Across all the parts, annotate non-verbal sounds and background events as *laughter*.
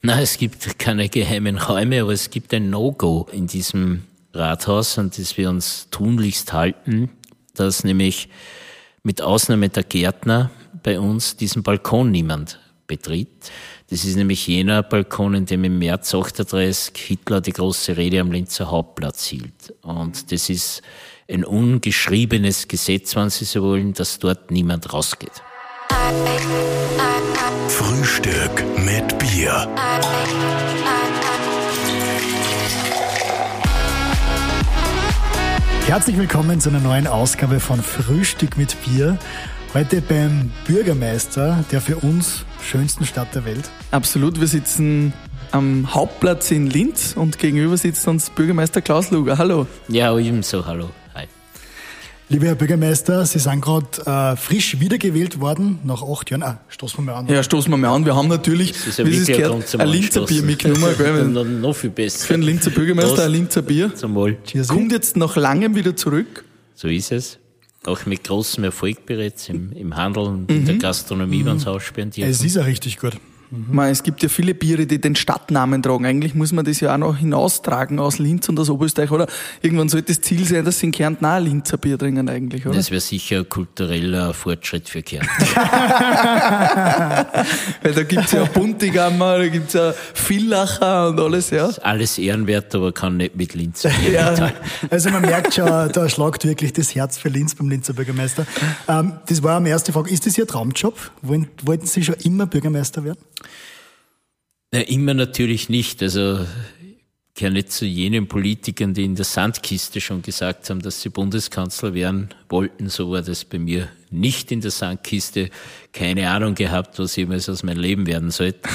Na, es gibt keine geheimen Räume, aber es gibt ein No-Go in diesem Rathaus, an das wir uns tunlichst halten, dass nämlich mit Ausnahme der Gärtner bei uns diesen Balkon niemand betritt. Das ist nämlich jener Balkon, in dem im März 38 Hitler die große Rede am Linzer Hauptplatz hielt. Und das ist ein ungeschriebenes Gesetz, wenn Sie so wollen, dass dort niemand rausgeht. Frühstück mit Bier. Herzlich willkommen zu einer neuen Ausgabe von Frühstück mit Bier. Heute beim Bürgermeister der für uns schönsten Stadt der Welt. Absolut, wir sitzen am Hauptplatz in Linz und gegenüber sitzt uns Bürgermeister Klaus Luger. Hallo. Ja, ebenso, hallo. Lieber Herr Bürgermeister, Sie sind gerade äh, frisch wiedergewählt worden, nach acht Jahren. Ah, stoßen wir mal an. Ja, stoßen wir mal an. Wir haben natürlich, das ist wie es gehört, ein Linzer Bier mitgenommen. Gell? *laughs* noch, noch viel besser. Für einen Linzer Bürgermeister ein Linzer Bier. Zum Wohl. Cheers. Kommt jetzt nach langem wieder zurück. So ist es. Auch mit großem Erfolg bereits im, im Handel und mhm. in der. Gastronomie, mhm. wenn es aussperren Es ist ja richtig gut. Mhm. Es gibt ja viele Biere, die den Stadtnamen tragen. Eigentlich muss man das ja auch noch hinaustragen aus Linz und aus Oberösterreich, oder? Irgendwann sollte das Ziel sein, dass sie in Kärnten auch ein Linzer Bier trinken eigentlich, oder? Das wäre sicher ein kultureller Fortschritt für Kärnten. *laughs* Weil da gibt's ja Buntigammer, da gibt's ja Villacher und alles, ja. alles ehrenwert, aber kann nicht mit Linz *laughs* ja. Also man merkt schon, da schlagt wirklich das Herz für Linz beim Linzer Bürgermeister. Ähm, das war meine erste Frage. Ist das Ihr Traumjob? Wollten Sie schon immer Bürgermeister werden? Na, immer natürlich nicht. Also ich gehöre nicht zu jenen Politikern, die in der Sandkiste schon gesagt haben, dass sie Bundeskanzler werden wollten. So war das bei mir nicht in der Sandkiste. Keine Ahnung gehabt, was jemals aus meinem Leben werden sollte.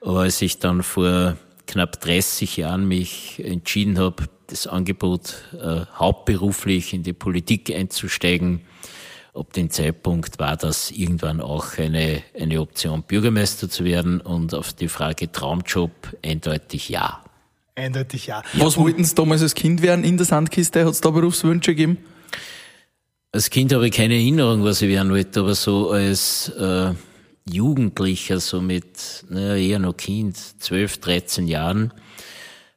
Aber als ich dann vor knapp 30 Jahren mich entschieden habe, das Angebot äh, hauptberuflich in die Politik einzusteigen, Ab dem Zeitpunkt war das irgendwann auch eine, eine Option, Bürgermeister zu werden und auf die Frage Traumjob eindeutig ja. Eindeutig ja. Was wollten Sie damals als Kind werden in der Sandkiste? Hat es da Berufswünsche gegeben? Als Kind habe ich keine Erinnerung, was ich werden wollte, aber so als äh, Jugendlicher, so mit, naja, eher noch Kind, 12, 13 Jahren,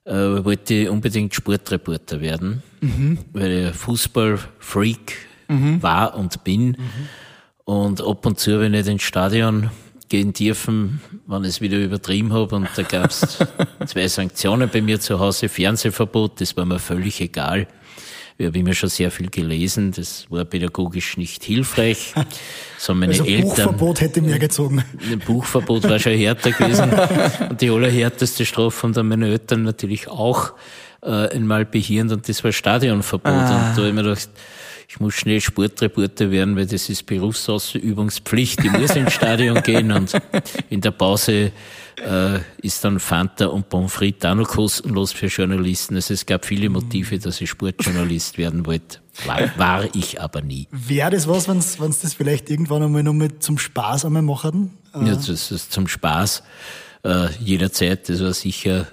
äh, wollte ich unbedingt Sportreporter werden, mhm. weil ich Fußballfreak mhm. war und bin. Mhm. Und ab und zu, wenn ich ins Stadion gehen dürfen, wenn ich es wieder übertrieben habe. Und da gab es *laughs* zwei Sanktionen bei mir zu Hause, Fernsehverbot, das war mir völlig egal. Ich habe immer schon sehr viel gelesen, das war pädagogisch nicht hilfreich. *laughs* So meine also Eltern, Buchverbot hätte mehr gezogen. Ein Buchverbot war schon härter gewesen. *laughs* Und die allerhärteste Strafe haben dann meine Eltern natürlich auch äh, einmal behirnt und das war Stadionverbot. Ah. Und da habe ich mir gedacht, ich muss schnell Sportreporter werden, weil das ist Berufsausübungspflicht. Ich muss ins Stadion gehen und in der Pause äh, ist dann Fanta und Pommes frites auch noch kostenlos für Journalisten. Also es gab viele Motive, dass ich Sportjournalist werden wollte. War, war ich aber nie. Wäre das was, wenn Sie das vielleicht irgendwann einmal noch mit zum Spaß einmal machen? Ja, das ist zum Spaß äh, jederzeit. Das war sicher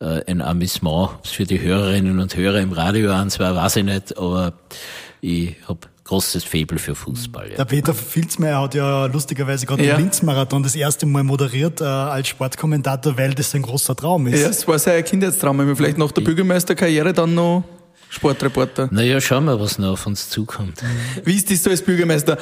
äh, ein Amüsement für die Hörerinnen und Hörer im Radio an. Zwar weiß ich nicht, aber ich habe großes Faible für Fußball. Ja. Der Peter Filzmeier hat ja lustigerweise gerade ja. den Linz-Marathon das erste Mal moderiert äh, als Sportkommentator, weil das ein großer Traum ist. Ja, es war sein Kindheitstraum. Vielleicht nach der Bürgermeisterkarriere dann noch Sportreporter. Naja, schauen wir, was noch auf uns zukommt. Wie ist das so als Bürgermeister?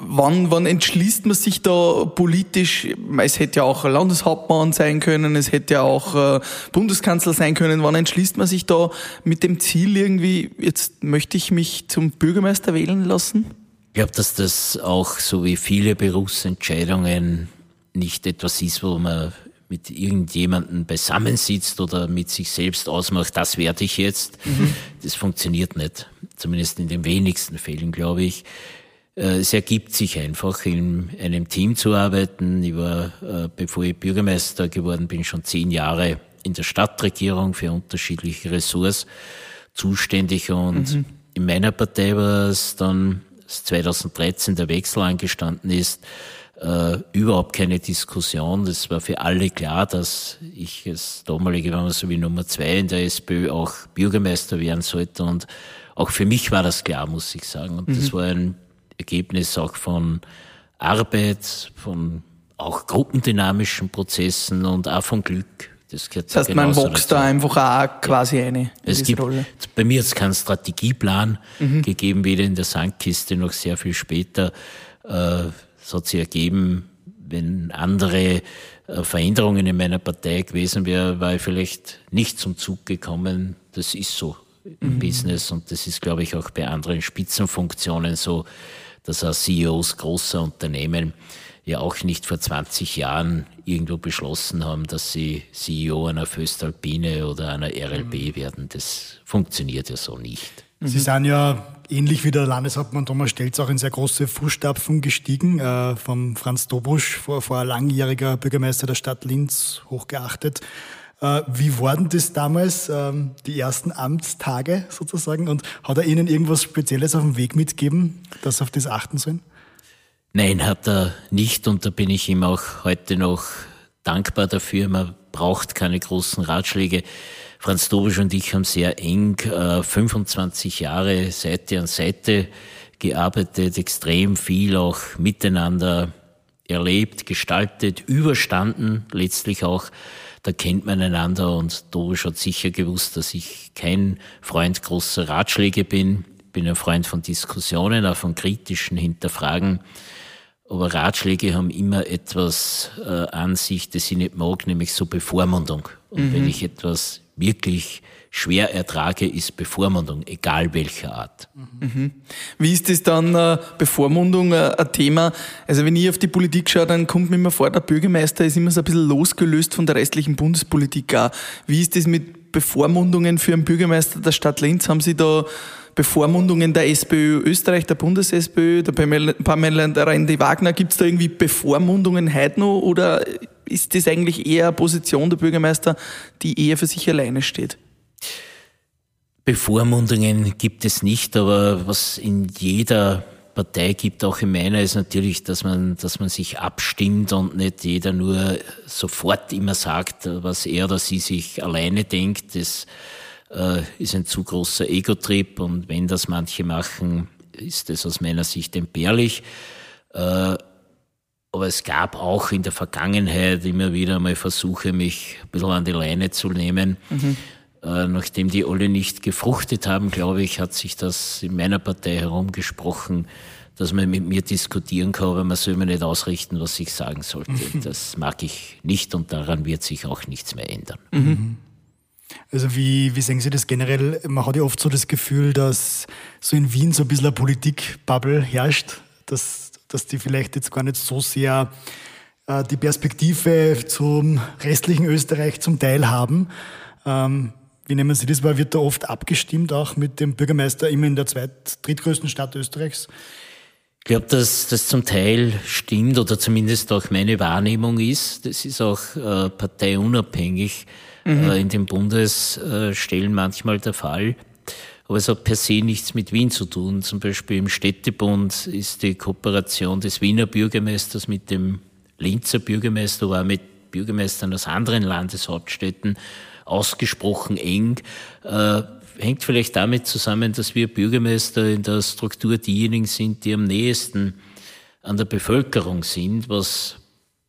Wann, wann entschließt man sich da politisch? Es hätte ja auch Landeshauptmann sein können, es hätte ja auch äh, Bundeskanzler sein können. Wann entschließt man sich da mit dem Ziel irgendwie, jetzt möchte ich mich zum Bürgermeister wählen lassen? Ich glaube, dass das auch so wie viele Berufsentscheidungen nicht etwas ist, wo man mit irgendjemandem beisammensitzt oder mit sich selbst ausmacht, das werde ich jetzt. Mhm. Das funktioniert nicht. Zumindest in den wenigsten Fällen, glaube ich. Äh, es ergibt sich einfach, in einem Team zu arbeiten. Ich war, äh, bevor ich Bürgermeister geworden bin, schon zehn Jahre in der Stadtregierung für unterschiedliche Ressorts zuständig und mhm. in meiner Partei war es dann, als 2013 der Wechsel angestanden ist, äh, überhaupt keine Diskussion. Das war für alle klar, dass ich als damalige, wenn man so wie Nummer zwei in der SPÖ auch Bürgermeister werden sollte. Und auch für mich war das klar, muss ich sagen. Und mhm. das war ein Ergebnis auch von Arbeit, von auch gruppendynamischen Prozessen und auch von Glück. Das, das heißt, man wächst da einfach auch quasi eine. Es gibt, Rolle. bei mir hat es keinen Strategieplan mhm. gegeben, weder in der Sandkiste noch sehr viel später. Äh, es hat sich ergeben, wenn andere äh, Veränderungen in meiner Partei gewesen wäre, war ich vielleicht nicht zum Zug gekommen. Das ist so im mhm. Business und das ist, glaube ich, auch bei anderen Spitzenfunktionen so, dass auch CEOs großer Unternehmen ja auch nicht vor 20 Jahren irgendwo beschlossen haben, dass sie CEO einer Föstalpine oder einer RLB mhm. werden. Das funktioniert ja so nicht. Sie sind ja ähnlich wie der Landeshauptmann Thomas Stelz auch in sehr große Fußstapfen gestiegen, äh, vom Franz Dobusch, vor, vor langjähriger Bürgermeister der Stadt Linz, hochgeachtet. Äh, wie waren das damals, ähm, die ersten Amtstage sozusagen? Und hat er Ihnen irgendwas Spezielles auf dem Weg mitgegeben, dass Sie auf das achten sollen? Nein, hat er nicht und da bin ich ihm auch heute noch dankbar dafür. Man braucht keine großen Ratschläge. Franz Dobisch und ich haben sehr eng äh, 25 Jahre Seite an Seite gearbeitet, extrem viel auch miteinander erlebt, gestaltet, überstanden, letztlich auch. Da kennt man einander und Dobisch hat sicher gewusst, dass ich kein Freund großer Ratschläge bin. bin ein Freund von Diskussionen, auch von kritischen Hinterfragen. Aber Ratschläge haben immer etwas äh, an sich, das ich nicht mag, nämlich so Bevormundung. Und mhm. wenn ich etwas wirklich schwer ertrage, ist Bevormundung, egal welcher Art. Mhm. Wie ist das dann, äh, Bevormundung, äh, ein Thema? Also wenn ich auf die Politik schaue, dann kommt mir immer vor, der Bürgermeister ist immer so ein bisschen losgelöst von der restlichen Bundespolitik auch. Wie ist das mit Bevormundungen für einen Bürgermeister der Stadt Linz? Haben Sie da Bevormundungen der SPÖ Österreich, der Bundes-SPÖ, der Pamela Rendi-Wagner, gibt es da irgendwie Bevormundungen heute noch oder ist das eigentlich eher eine Position der Bürgermeister, die eher für sich alleine steht? Bevormundungen gibt es nicht, aber was in jeder Partei gibt, auch in meiner, ist natürlich, dass man, dass man sich abstimmt und nicht jeder nur sofort immer sagt, was er oder sie sich alleine denkt. Das äh, ist ein zu großer Ego-Trip und wenn das manche machen, ist das aus meiner Sicht entbehrlich. Äh, aber es gab auch in der Vergangenheit immer wieder mal Versuche, mich ein bisschen an die Leine zu nehmen. Mhm. Äh, nachdem die alle nicht gefruchtet haben, glaube ich, hat sich das in meiner Partei herumgesprochen, dass man mit mir diskutieren kann, aber man soll mir nicht ausrichten, was ich sagen sollte. Mhm. Das mag ich nicht und daran wird sich auch nichts mehr ändern. Mhm. Also wie, wie sehen Sie das generell? Man hat ja oft so das Gefühl, dass so in Wien so ein bisschen eine Politikbubble herrscht, dass, dass die vielleicht jetzt gar nicht so sehr äh, die Perspektive zum restlichen Österreich zum Teil haben. Ähm, wie nehmen Sie das wahr? Wird da oft abgestimmt, auch mit dem Bürgermeister immer in der zweit-, drittgrößten Stadt Österreichs? Ich glaube, dass das zum Teil stimmt oder zumindest auch meine Wahrnehmung ist. Das ist auch äh, parteiunabhängig mhm. äh, in den Bundesstellen manchmal der Fall. Aber es hat per se nichts mit Wien zu tun. Zum Beispiel im Städtebund ist die Kooperation des Wiener Bürgermeisters mit dem Linzer Bürgermeister, auch mit Bürgermeistern aus anderen Landeshauptstädten ausgesprochen eng. Äh, hängt vielleicht damit zusammen, dass wir Bürgermeister in der Struktur diejenigen sind, die am nächsten an der Bevölkerung sind, was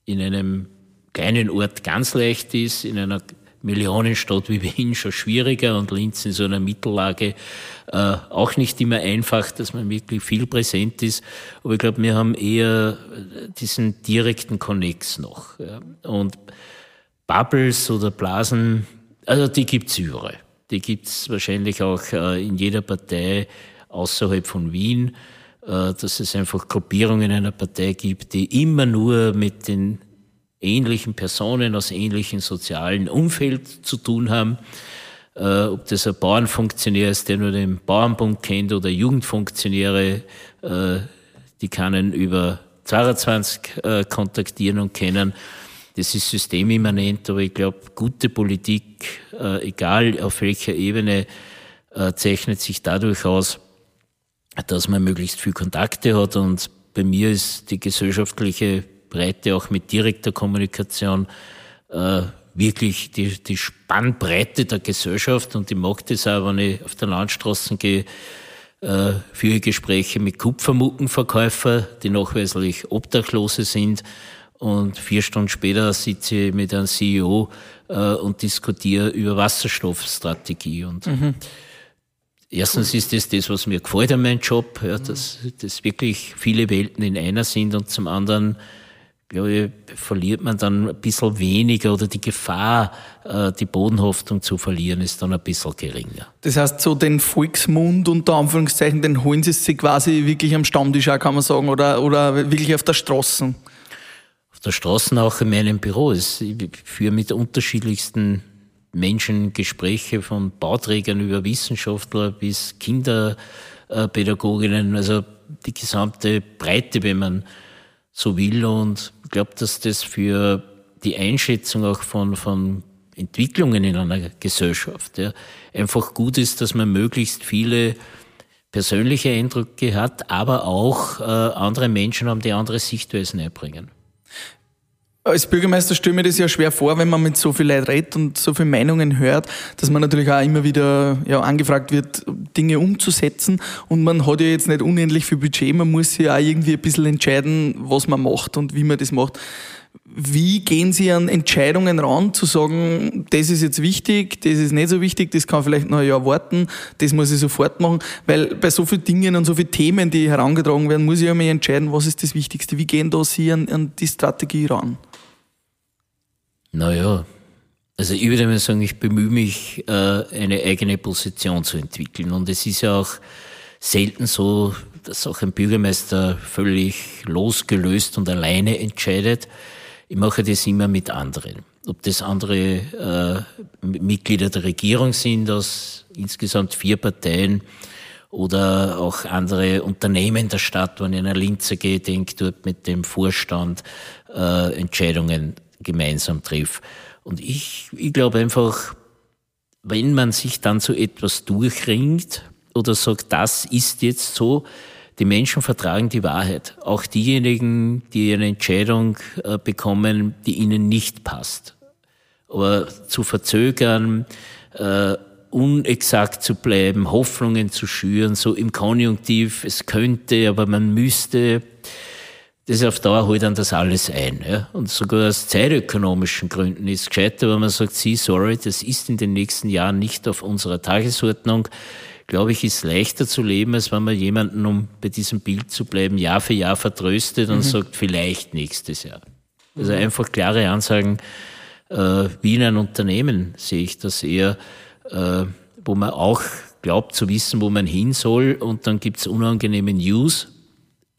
in einem kleinen Ort ganz leicht ist, in einer Millionenstadt wie Wien schon schwieriger und Linz in so einer Mittellage äh, auch nicht immer einfach, dass man wirklich viel präsent ist. Aber ich glaube, wir haben eher diesen direkten Connex noch. Ja. Und Bubbles oder Blasen, also die gibt's überall. Die gibt's wahrscheinlich auch äh, in jeder Partei außerhalb von Wien, äh, dass es einfach Gruppierungen einer Partei gibt, die immer nur mit den ähnlichen Personen aus ähnlichen sozialen Umfeld zu tun haben. Äh, ob das ein Bauernfunktionär ist, der nur den Bauernbund kennt oder Jugendfunktionäre, äh, die kann über 22 äh, kontaktieren und kennen. Das ist systemimmanent, aber ich glaube, gute Politik, äh, egal auf welcher Ebene, äh, zeichnet sich dadurch aus, dass man möglichst viel Kontakte hat und bei mir ist die gesellschaftliche Breite auch mit direkter Kommunikation äh, wirklich die, die Spannbreite der Gesellschaft und ich mag das auch, wenn ich auf der Landstraße gehe, äh, führe Gespräche mit Kupfermuckenverkäufer, die nachweislich Obdachlose sind und vier Stunden später sitze ich mit einem CEO äh, und diskutiere über Wasserstoffstrategie. Und mhm. erstens ist das das, was mir gefällt an meinem Job, ja, dass, dass wirklich viele Welten in einer sind und zum anderen glaube ich, verliert man dann ein bisschen weniger oder die Gefahr, äh, die Bodenhaftung zu verlieren, ist dann ein bisschen geringer. Das heißt, so den Volksmund unter Anführungszeichen, den holen Sie sich quasi wirklich am Stammtisch auch, kann man sagen, oder, oder wirklich auf der Straße? Auf der Straße auch in meinem Büro. Ich führe mit unterschiedlichsten Menschen Gespräche von Bauträgern über Wissenschaftler bis Kinderpädagoginnen, also die gesamte Breite, wenn man so will. Und ich glaube, dass das für die Einschätzung auch von, von Entwicklungen in einer Gesellschaft ja, einfach gut ist, dass man möglichst viele persönliche Eindrücke hat, aber auch äh, andere Menschen haben, die andere Sichtweisen einbringen. Als Bürgermeister stelle mir das ja schwer vor, wenn man mit so viel Leid redet und so viele Meinungen hört, dass man natürlich auch immer wieder ja, angefragt wird, Dinge umzusetzen. Und man hat ja jetzt nicht unendlich viel Budget, man muss sich auch irgendwie ein bisschen entscheiden, was man macht und wie man das macht. Wie gehen Sie an Entscheidungen ran, zu sagen, das ist jetzt wichtig, das ist nicht so wichtig, das kann vielleicht noch ein Jahr warten, das muss ich sofort machen? Weil bei so vielen Dingen und so vielen Themen, die herangetragen werden, muss ich ja mal entscheiden, was ist das Wichtigste. Wie gehen da Sie an, an die Strategie ran? Naja, also ich würde mal sagen, ich bemühe mich, äh, eine eigene Position zu entwickeln. Und es ist ja auch selten so, dass auch ein Bürgermeister völlig losgelöst und alleine entscheidet. Ich mache das immer mit anderen. Ob das andere äh, Mitglieder der Regierung sind aus insgesamt vier Parteien oder auch andere Unternehmen der Stadt, wenn ich in eine Linzer gehe, denke dort mit dem Vorstand äh, Entscheidungen gemeinsam trifft. Und ich, ich glaube einfach, wenn man sich dann so etwas durchringt oder sagt, das ist jetzt so, die Menschen vertragen die Wahrheit. Auch diejenigen, die eine Entscheidung äh, bekommen, die ihnen nicht passt. Aber zu verzögern, äh, unexakt zu bleiben, Hoffnungen zu schüren, so im Konjunktiv, es könnte, aber man müsste, das auf Dauer holt dann das alles ein. Ja? Und sogar aus zeitökonomischen Gründen ist es gescheiter, wenn man sagt, sie, sorry, das ist in den nächsten Jahren nicht auf unserer Tagesordnung. Glaube ich, ist leichter zu leben, als wenn man jemanden, um bei diesem Bild zu bleiben, Jahr für Jahr vertröstet und mhm. sagt, vielleicht nächstes Jahr. Also einfach klare Ansagen, äh, wie in einem Unternehmen sehe ich das eher, äh, wo man auch glaubt zu wissen, wo man hin soll und dann gibt's unangenehme News,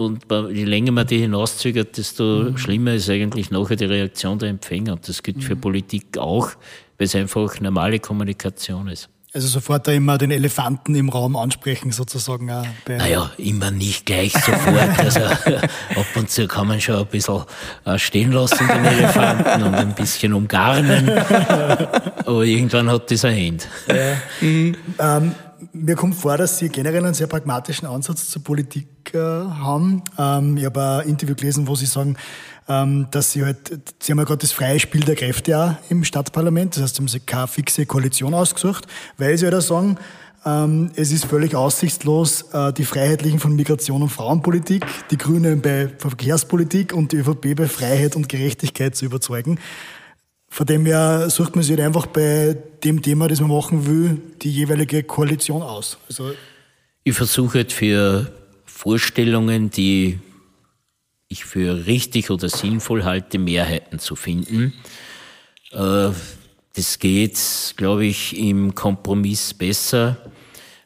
und je länger man die hinauszögert, desto mhm. schlimmer ist eigentlich nachher die Reaktion der Empfänger. Und das gilt mhm. für Politik auch, weil es einfach normale Kommunikation ist. Also sofort da immer den Elefanten im Raum ansprechen, sozusagen. naja, immer nicht gleich sofort. Also *laughs* ab und zu kann man schon ein bisschen äh, stehen lassen, den Elefanten, und ein bisschen umgarnen. *laughs* Aber irgendwann hat das ein Ende. Ja. Mhm. *laughs* Ähm, mir kommt vor, dass Sie generell einen sehr pragmatischen Ansatz zur Politik äh, haben. Ähm, ich habe ein Interview gelesen, wo Sie sagen, ähm, dass Sie halt, Sie haben ja gerade das freie Spiel der Kräfte auch im Stadtparlament, das heißt, Sie haben sich keine fixe Koalition ausgesucht, weil Sie halt sagen, ähm, es ist völlig aussichtslos, äh, die Freiheitlichen von Migration und Frauenpolitik, die Grünen bei Verkehrspolitik und die ÖVP bei Freiheit und Gerechtigkeit zu überzeugen. Von dem her sucht man sich halt einfach bei dem Thema, das man machen will, die jeweilige Koalition aus. Also ich versuche halt für Vorstellungen, die ich für richtig oder sinnvoll halte, Mehrheiten zu finden. Äh, das geht, glaube ich, im Kompromiss besser,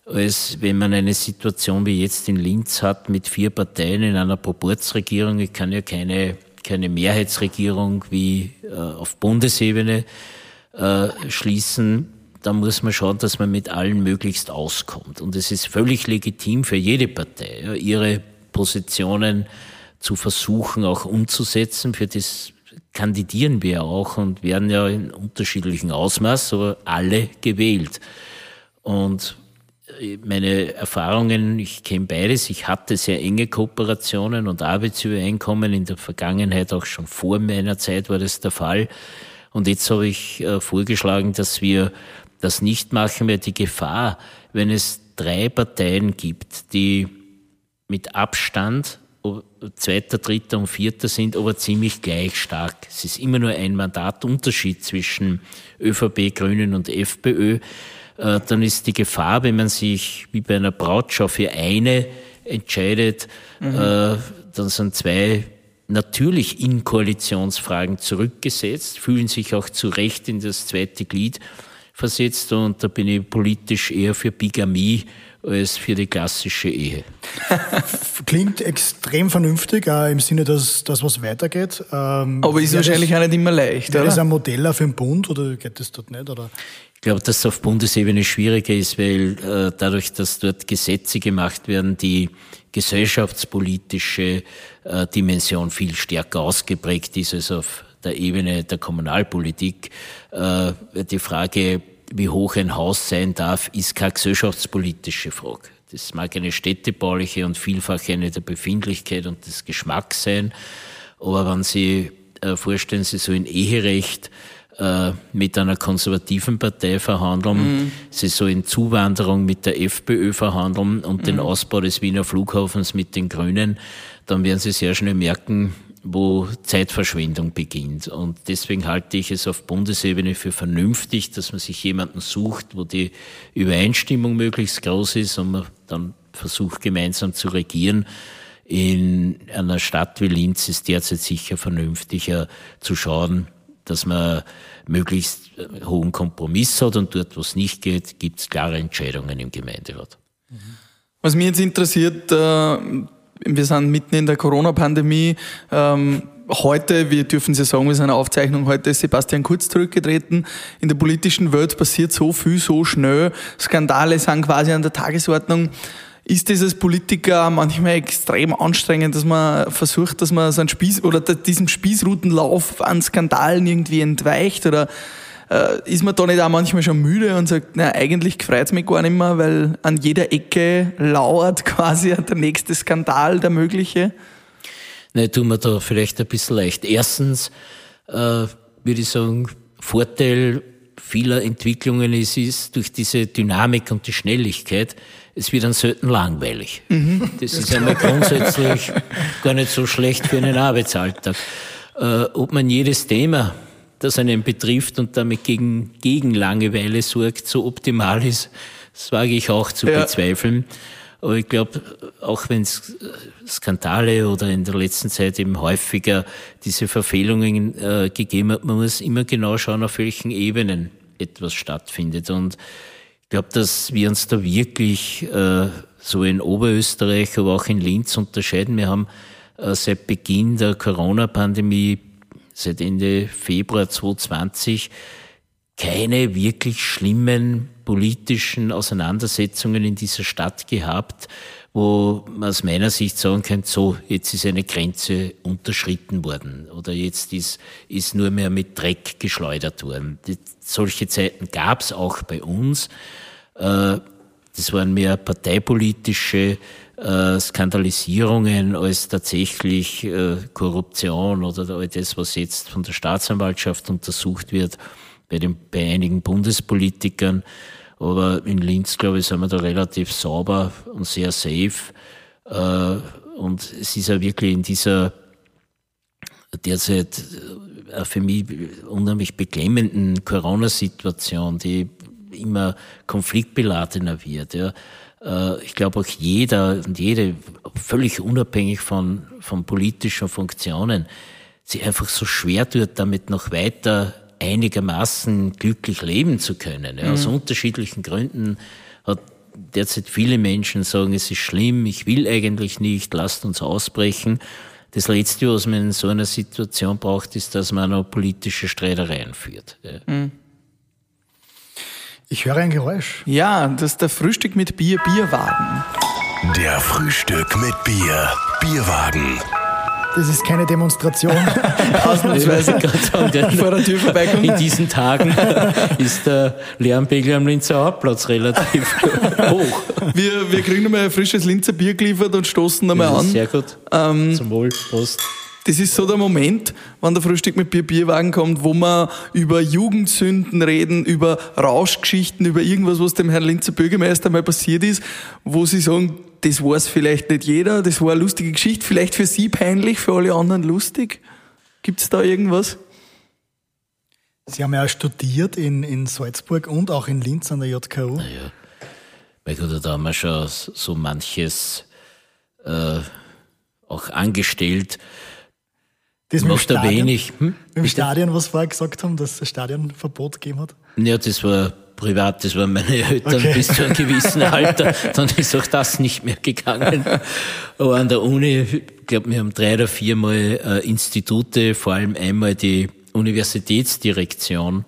als wenn man eine Situation wie jetzt in Linz hat mit vier Parteien in einer Proportsregierung. Ich kann ja keine keine Mehrheitsregierung wie äh, auf Bundesebene äh, schließen, da muss man schauen, dass man mit allen möglichst auskommt. Und es ist völlig legitim für jede Partei, ja, ihre Positionen zu versuchen, auch umzusetzen. Für das kandidieren wir auch und werden ja in unterschiedlichen Ausmaß, aber alle gewählt. Und meine Erfahrungen, ich kenne beides, ich hatte sehr enge Kooperationen und Arbeitsübereinkommen in der Vergangenheit, auch schon vor meiner Zeit war das der Fall. Und jetzt habe ich äh, vorgeschlagen, dass wir das nicht machen, weil die Gefahr, wenn es drei Parteien gibt, die mit Abstand Zweiter, Dritter und Vierter sind, aber ziemlich gleich stark. Es ist immer nur ein Mandatunterschied zwischen ÖVP, Grünen und FPÖ. Äh, dann ist die Gefahr, wenn man sich wie bei einer Brautschau für eine entscheidet, mhm. äh, dann sind zwei natürlich in Koalitionsfragen zurückgesetzt, fühlen sich auch zu Recht in das zweite Glied versetzt und da bin ich politisch eher für Bigamie als für die klassische Ehe. *laughs* Klingt extrem vernünftig, auch im Sinne, dass das was weitergeht. Ähm, Aber ist wahrscheinlich das, auch nicht immer leicht, oder? Ist ein Modell auch für den Bund oder geht das dort nicht? Oder? Ich glaube, dass es auf Bundesebene schwieriger ist, weil äh, dadurch, dass dort Gesetze gemacht werden, die gesellschaftspolitische äh, Dimension viel stärker ausgeprägt ist als auf der Ebene der Kommunalpolitik. Äh, die Frage, wie hoch ein Haus sein darf, ist keine gesellschaftspolitische Frage. Das mag eine städtebauliche und vielfach eine der Befindlichkeit und des Geschmacks sein. Aber wenn Sie äh, vorstellen, Sie so ein Eherecht äh, mit einer konservativen Partei verhandeln, mhm. Sie so in Zuwanderung mit der FPÖ verhandeln und mhm. den Ausbau des Wiener Flughafens mit den Grünen, dann werden Sie sehr schnell merken, wo Zeitverschwendung beginnt. Und deswegen halte ich es auf Bundesebene für vernünftig, dass man sich jemanden sucht, wo die Übereinstimmung möglichst groß ist und man dann versucht, gemeinsam zu regieren. In einer Stadt wie Linz ist derzeit sicher vernünftiger zu schauen, dass man möglichst hohen Kompromiss hat und dort, wo es nicht geht, gibt es klare Entscheidungen im Gemeinderat. Was mich jetzt interessiert, äh, wir sind mitten in der Corona-Pandemie. Ähm, heute, wir dürfen Sie sagen, wir sind eine Aufzeichnung, heute ist Sebastian Kurz zurückgetreten. In der politischen Welt passiert so viel, so schnell. Skandale sind quasi an der Tagesordnung. Ist dieses Politiker manchmal extrem anstrengend, dass man versucht, dass man so einen Spieß oder diesem Spießrutenlauf an Skandalen irgendwie entweicht oder äh, ist man da nicht auch manchmal schon müde und sagt, na, eigentlich freut es mich gar nicht mehr, weil an jeder Ecke lauert *laughs* quasi der nächste Skandal, der mögliche? Nein, tun wir da vielleicht ein bisschen leicht. Erstens äh, würde ich sagen, Vorteil vieler Entwicklungen ist, ist durch diese Dynamik und die Schnelligkeit, es wird dann selten langweilig. Mhm. Das ist einmal grundsätzlich gar nicht so schlecht für einen Arbeitsalltag. Äh, ob man jedes Thema das einen betrifft und damit gegen, gegen Langeweile sorgt, so optimal ist, das wage ich auch zu ja. bezweifeln. Aber ich glaube, auch wenn es Skandale oder in der letzten Zeit eben häufiger diese Verfehlungen äh, gegeben hat, man muss immer genau schauen, auf welchen Ebenen etwas stattfindet. Und glaube, dass wir uns da wirklich äh, so in Oberösterreich, aber auch in Linz unterscheiden. Wir haben äh, seit Beginn der Corona-Pandemie seit Ende Februar 2020 keine wirklich schlimmen politischen Auseinandersetzungen in dieser Stadt gehabt, wo man aus meiner Sicht sagen könnte, so, jetzt ist eine Grenze unterschritten worden oder jetzt ist, ist nur mehr mit Dreck geschleudert worden. Die, solche Zeiten gab es auch bei uns. Äh, das waren mehr parteipolitische äh, Skandalisierungen als tatsächlich äh, Korruption oder all das, was jetzt von der Staatsanwaltschaft untersucht wird, bei, den, bei einigen Bundespolitikern. Aber in Linz, glaube ich, sind wir da relativ sauber und sehr safe. Äh, und es ist ja wirklich in dieser derzeit äh, für mich unheimlich beklemmenden Corona-Situation, die immer konfliktbeladener wird. Äh, ich glaube auch jeder und jede, völlig unabhängig von, von politischen Funktionen, sich einfach so schwer tut, damit noch weiter einigermaßen glücklich leben zu können. Ja, aus mhm. unterschiedlichen Gründen hat derzeit viele Menschen sagen, es ist schlimm, ich will eigentlich nicht, lasst uns ausbrechen. Das Letzte, was man in so einer Situation braucht, ist, dass man noch politische Streitereien führt. Ja. Mhm. Ich höre ein Geräusch. Ja, das ist der Frühstück mit Bier, Bierwagen. Der Frühstück mit Bier, Bierwagen. Das ist keine Demonstration. *laughs* Ausnahmsweise *laughs* gerade vor der Tür vorbeikommen. In diesen Tagen ist der Lärmpegel am Linzer Hauptplatz relativ *laughs* hoch. Wir, wir kriegen nochmal ein frisches Linzer Bier geliefert und stoßen nochmal an. Sehr gut. Ähm, Zum Wohl. Prost das ist so der Moment, wann der Frühstück mit Bier Bierwagen kommt, wo wir über Jugendsünden reden, über Rauschgeschichten, über irgendwas, was dem Herrn Linzer Bürgermeister mal passiert ist, wo sie sagen, das weiß vielleicht nicht jeder, das war eine lustige Geschichte, vielleicht für Sie peinlich, für alle anderen lustig. Gibt's da irgendwas? Sie haben ja studiert in, in Salzburg und auch in Linz an der JKU. Ja, weil gut, da wir schon so manches äh, auch angestellt. Das dem Macht er Stadion, wenig. Hm? dem Stadion, was vorher gesagt haben, dass es ein Stadionverbot gegeben hat. Ja, das war privat, das waren meine Eltern Okay. bis zu einem gewissen *laughs* Alter. Dann ist auch das nicht mehr gegangen. Aber an der Uni, ich glaube, wir haben drei oder viermal äh, Institute, vor allem einmal die Universitätsdirektion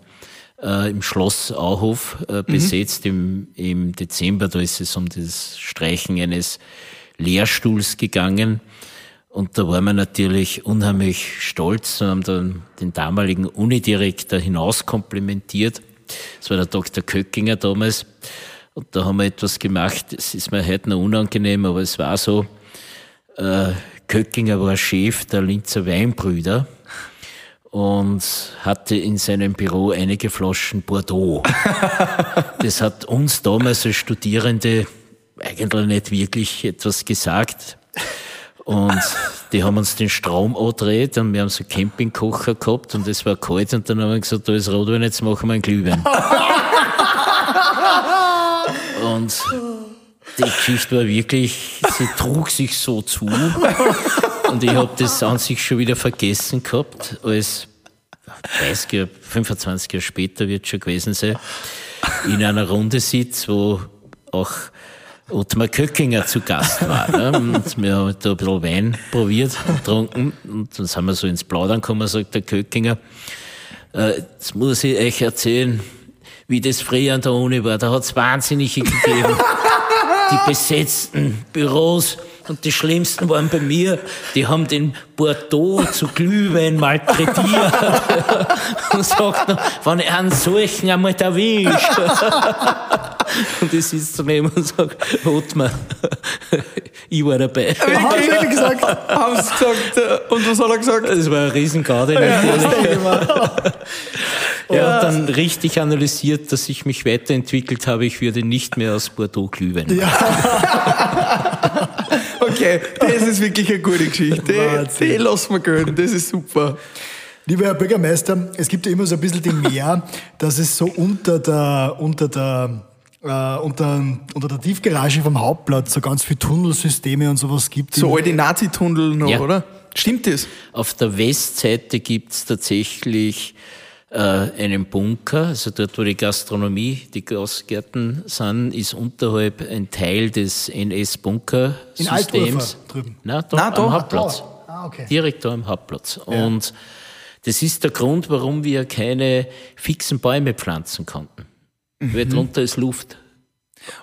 äh, im Schloss Auhof äh, besetzt im, im Dezember. Da ist es um das Streichen eines Lehrstuhls gegangen. Und da waren wir natürlich unheimlich stolz und haben dann den damaligen Unidirektor hinauskomplimentiert. Das war der Dr. Köckinger damals. Und da haben wir etwas gemacht, das ist mir heute noch unangenehm, aber es war so, äh, Köckinger war Chef der Linzer Weinbrüder und hatte in seinem Büro einige Flaschen Bordeaux. *laughs* das hat uns damals als Studierende eigentlich nicht wirklich etwas gesagt. Und die haben uns den Strom angedreht und wir haben so Campingkocher gehabt und es war kalt und dann haben wir gesagt, da ist Rotwein, jetzt machen wir einen Glühwein. *laughs* und die Geschichte war wirklich, sie trug sich so zu und ich habe das an sich schon wieder vergessen gehabt, als 30 Jahre, 25 Jahre später wird schon gewesen sein, in einer Runde sitzt, wo auch Ottmar Köckinger zu Gast war. Ne? Und wir haben da ein bisschen Wein probiert und getrunken. Und dann sind wir so ins Plaudern gekommen, sagt der Köckinger. Äh, jetzt muss ich euch erzählen, wie das früher an der Uni war. Da hat es Wahnsinnige gegeben. Die besetzten Büros. Und die schlimmsten waren bei mir, die haben den Bordeaux zu Glühwein malträtiert. *laughs* und sagt noch, wenn ich einen solchen einmal erwischt. *laughs* *laughs* und ich sitze daneben und sage, *laughs* Ottmar, ich war dabei. Haben Sie gesagt? *laughs* Haben sie gesagt, äh, und was hat er gesagt? Das war ein Riesengaude natürlich. Ja, und dann richtig analysiert, dass ich mich weiterentwickelt habe. Ich würde nicht mehr aus Bordeaux Glühwein machen. Okay, das ist wirklich eine gute Geschichte. Die, Wahnsinn. die lassen wir gehen, das ist super. Lieber Herr Bürgermeister, es gibt ja immer so ein bisschen die Mehr, dass es so unter der, unter der, äh, unter, unter der Tiefgarage vom Hauptplatz so ganz viele Tunnelsysteme und sowas gibt. So alte Nazi-Tunnel noch, Ja. oder? Stimmt das? Auf der Westseite gibt's tatsächlich äh, einen Bunker, also dort, wo die Gastronomie, die Gastgärten sind, ist unterhalb ein Teil des NS-Bunkersystems. Drüben. Nein, da Nein, da. am Hauptplatz. Ah, okay. Direkt da am Hauptplatz. Und das ist der Grund, warum wir keine fixen Bäume pflanzen konnten. Weil drunter ist Luft.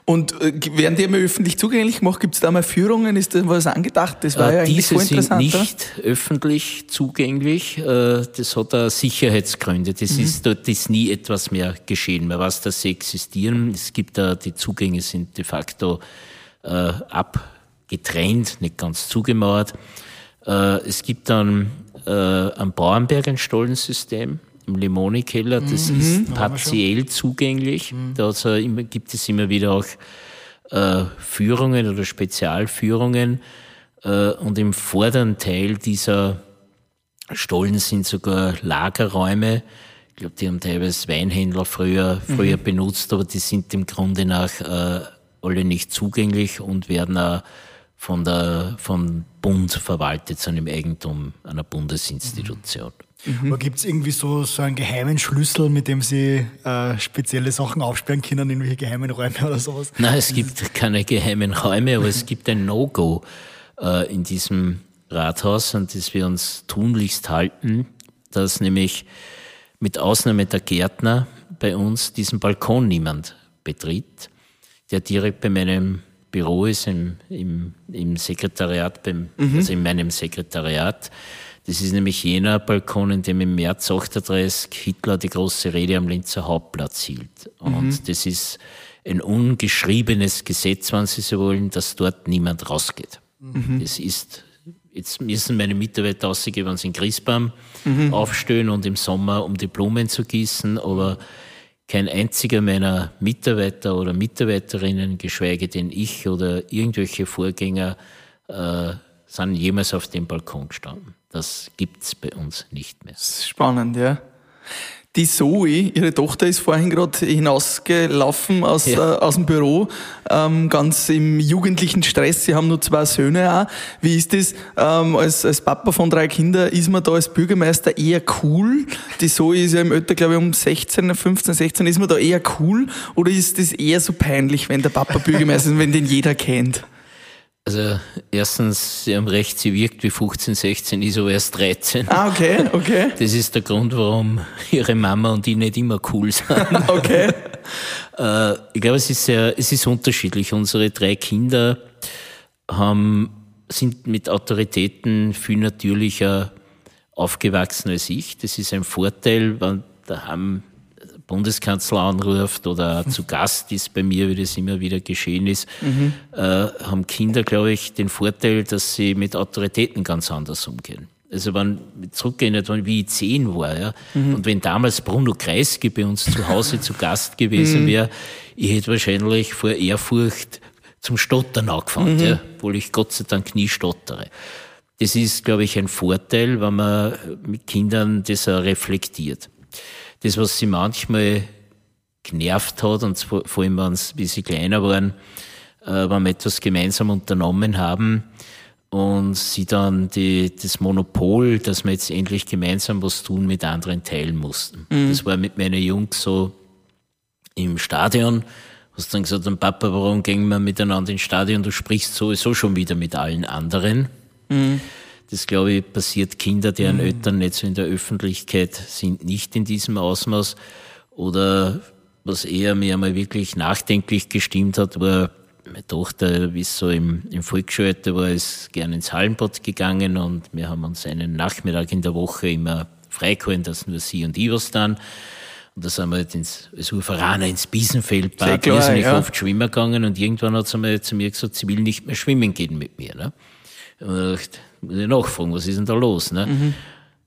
Und äh, werden die einmal öffentlich zugänglich gemacht? Gibt es da mal Führungen? Ist da was angedacht? Das war ja Äh, eigentlich Diese voll sind interessant. oder? nicht öffentlich zugänglich. Äh, Das hat auch Sicherheitsgründe. Das Mhm. ist dort ist nie etwas mehr geschehen. Man weiß, dass sie existieren. Es gibt da, die Zugänge sind de facto äh, abgetrennt, nicht ganz zugemauert. Äh, Es gibt dann äh, am Bauernberg ein Stollensystem im Lemoni-Keller. Das Mhm. ist partiell zugänglich. Da auch immer, gibt es immer wieder auch äh, Führungen oder Spezialführungen. Äh, und im vorderen Teil dieser Stollen sind sogar Lagerräume. Ich glaube, die haben teilweise Weinhändler früher, früher benutzt, aber die sind im Grunde nach äh, alle nicht zugänglich und werden auch von der, vom Bund verwaltet, sind im Eigentum einer Bundesinstitution. Aber gibt es irgendwie so, so einen geheimen Schlüssel, mit dem Sie äh, spezielle Sachen aufsperren können, irgendwelche geheimen Räume oder sowas? Nein, es gibt keine geheimen Räume, aber es gibt ein No-Go äh, in diesem Rathaus, an das wir uns tunlichst halten, dass nämlich mit Ausnahme der Gärtner bei uns diesen Balkon niemand betritt, der direkt bei meinem Büro ist, im, im, im Sekretariat, beim, also in meinem Sekretariat. Das ist nämlich jener Balkon, in dem im März 38 Hitler die große Rede am Linzer Hauptplatz hielt. Und das ist ein ungeschriebenes Gesetz, wenn Sie so wollen, dass dort niemand rausgeht. Das ist, jetzt müssen meine Mitarbeiter rausgehen, wenn sie in Christbaum aufstehen und im Sommer, um die Blumen zu gießen, aber kein einziger meiner Mitarbeiter oder Mitarbeiterinnen, geschweige denn ich oder irgendwelche Vorgänger, äh, sind jemals auf dem Balkon gestanden. Das gibt's bei uns nicht mehr. Spannend, ja. Die Zoe, ihre Tochter, ist vorhin gerade hinausgelaufen aus, ja. äh, aus dem Büro, ähm, ganz im jugendlichen Stress. Sie haben nur zwei Söhne auch. Wie ist das ähm, als, als Papa von drei Kindern? Ist man da als Bürgermeister eher cool? Die Zoe ist ja im Alter, glaube ich, um 16, 15, 16. Ist man da eher cool? Oder ist das eher so peinlich, wenn der Papa Bürgermeister ist, wenn den jeder kennt? Also erstens, Sie haben recht, sie wirkt wie 15, 16, ist aber erst 13. Ah, okay, okay. *laughs* Das ist der Grund, warum Ihre Mama und ich nicht immer cool sind. *laughs* okay. Äh, ich glaube, es ist sehr, es ist unterschiedlich. Unsere drei Kinder haben, sind mit Autoritäten viel natürlicher aufgewachsen als ich. Das ist ein Vorteil, weil da haben Bundeskanzler anruft oder zu Gast ist bei mir, wie das immer wieder geschehen ist, mhm. äh, haben Kinder, glaube ich, den Vorteil, dass sie mit Autoritäten ganz anders umgehen. Also wenn zurückgehen, wie ich zehn war, ja, mhm. und wenn damals Bruno Kreisky bei uns zu Hause zu Gast gewesen mhm. wäre, ich hätte wahrscheinlich vor Ehrfurcht zum Stottern angefangen, mhm. ja, obwohl ich Gott sei Dank nie stottere. Das ist, glaube ich, ein Vorteil, wenn man mit Kindern das auch reflektiert das, was sie manchmal genervt hat, und vor allem, wenn sie, wie sie kleiner waren, äh, wenn wir etwas gemeinsam unternommen haben und sie dann die, das Monopol, dass wir jetzt endlich gemeinsam was tun, mit anderen teilen mussten. Mhm. Das war mit meinen Jungs so im Stadion. Hast dann gesagt, Papa, warum gehen wir miteinander ins Stadion? Du sprichst sowieso schon wieder mit allen anderen. Mhm. Das, glaube ich, passiert Kinder, deren mhm. Eltern nicht so in der Öffentlichkeit sind, nicht in diesem Ausmaß. Oder was eher mir einmal wirklich nachdenklich gestimmt hat, war, meine Tochter, wie es so im, im Volksschulalter war, ist gerne ins Hallenbad gegangen und wir haben uns einen Nachmittag in der Woche immer freigehalten, dass nur sie und ich was dann. Und da sind wir halt ins, als Uferaner ins Biesenfeldbad, wir sind ja. oft schwimmen gegangen und irgendwann hat sie mal zu mir gesagt, sie will nicht mehr schwimmen gehen mit mir. Ne? Und ich nachfragen, was ist denn da los? Ne? Mhm.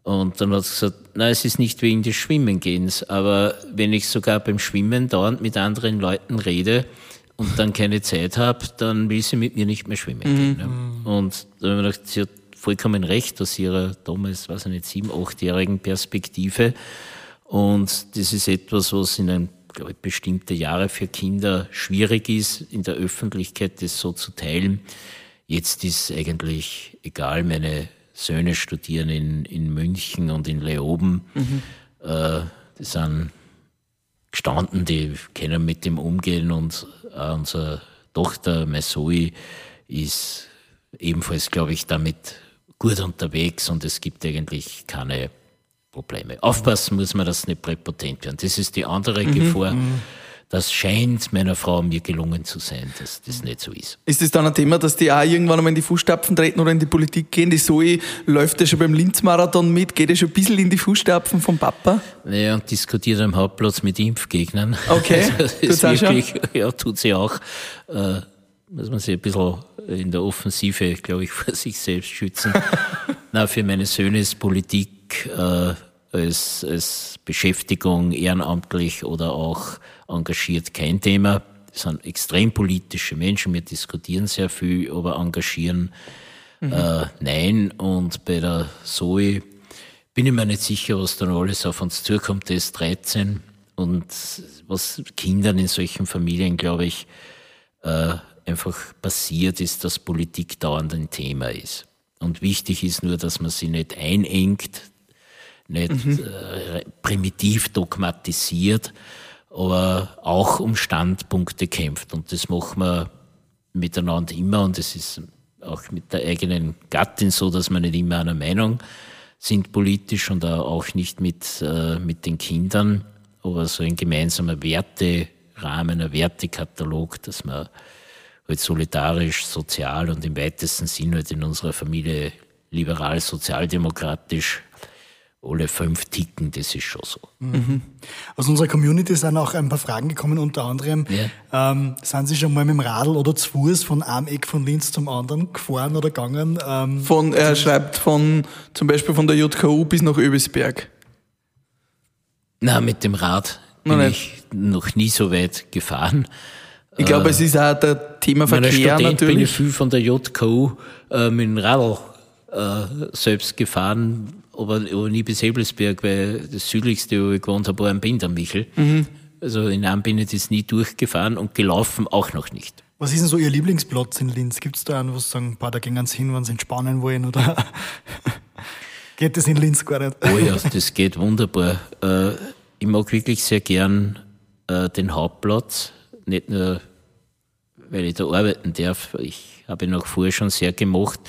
Und dann hat sie gesagt, nein, es ist nicht wegen des Schwimmengehens, aber wenn ich sogar beim Schwimmen dauernd mit anderen Leuten rede und dann keine Zeit habe, dann will sie mit mir nicht mehr schwimmen mhm. gehen. Ne? Und da habe ich gedacht, sie hat vollkommen recht aus ihrer damals, weiß ich nicht, sieben, achtjährigen Perspektive. Und das ist etwas, was in einem glaube ich, bestimmte Jahre für Kinder schwierig ist, in der Öffentlichkeit das so zu teilen. Jetzt ist eigentlich egal, meine Söhne studieren in, in München und in Leoben. Mhm. Äh, die sind gestanden, die können mit dem umgehen und äh, unsere Tochter, Zoe, ist ebenfalls, glaube ich, damit gut unterwegs und es gibt eigentlich keine Probleme. Aufpassen muss man, dass nicht präpotent werden. Das ist die andere mhm. Gefahr. Mhm das scheint meiner Frau mir gelungen zu sein, dass das nicht so ist. Ist es dann ein Thema, dass die auch irgendwann einmal in die Fußstapfen treten oder in die Politik gehen? Die Zoe läuft ja schon beim Linz-Marathon mit, geht ja schon ein bisschen in die Fußstapfen vom Papa? Naja, und diskutiert am Hauptplatz mit Impfgegnern. Okay, also *laughs* das ist wirklich, ja, tut sie auch. Äh, muss man sich ein bisschen in der Offensive, glaube ich, *laughs* vor sich selbst schützen. *laughs* Na, für meine Söhne ist Politik äh, als, als Beschäftigung ehrenamtlich oder auch engagiert kein Thema. Das sind extrem politische Menschen, wir diskutieren sehr viel, aber engagieren mhm. äh, nein. Und bei der Zoe bin ich mir nicht sicher, was dann alles auf uns zukommt. Der ist 13 und was Kindern in solchen Familien, glaube ich, äh, einfach passiert ist, dass Politik dauernd ein Thema ist. Und wichtig ist nur, dass man sie nicht einengt, nicht mhm. äh, primitiv dogmatisiert, aber auch um Standpunkte kämpft. Und das machen wir miteinander immer und es ist auch mit der eigenen Gattin so, dass wir nicht immer einer Meinung sind politisch und auch nicht mit, äh, mit den Kindern, aber so ein gemeinsamer Werterahmen, ein Wertekatalog, dass man halt solidarisch, sozial und im weitesten Sinne halt in unserer Familie liberal-sozialdemokratisch alle fünf ticken, das ist schon so. Mhm. Aus unserer Community sind auch ein paar Fragen gekommen, unter anderem, ja. ähm, sind Sie schon mal mit dem Radl oder zu Fuß von einem Eck von Linz zum anderen gefahren oder gegangen? Ähm, von, er schreibt von, zum Beispiel von der JKU bis nach Öbisberg. Na, mit dem Rad bin ich noch nie so weit gefahren. Ich glaube, es ist auch der Thema Verkehr Student natürlich. bin ich viel von der JKU äh, mit dem Radl äh, selbst gefahren, aber, aber nie bis Hebelsberg, weil das südlichste, wo ich gewohnt habe, war ein Bindermichel. Mhm. Also in einem bin ich das nie durchgefahren und gelaufen auch noch nicht. Was ist denn so Ihr Lieblingsplatz in Linz? Gibt es da einen, wo Sie sagen, paar, da gehen Sie hin, wenn Sie entspannen wollen? Oder *laughs* geht das in Linz gar nicht? Oh ja, das geht wunderbar. Äh, ich mag wirklich sehr gern äh, den Hauptplatz. Nicht nur, weil ich da arbeiten darf. Ich habe ihn auch vorher schon sehr gemacht.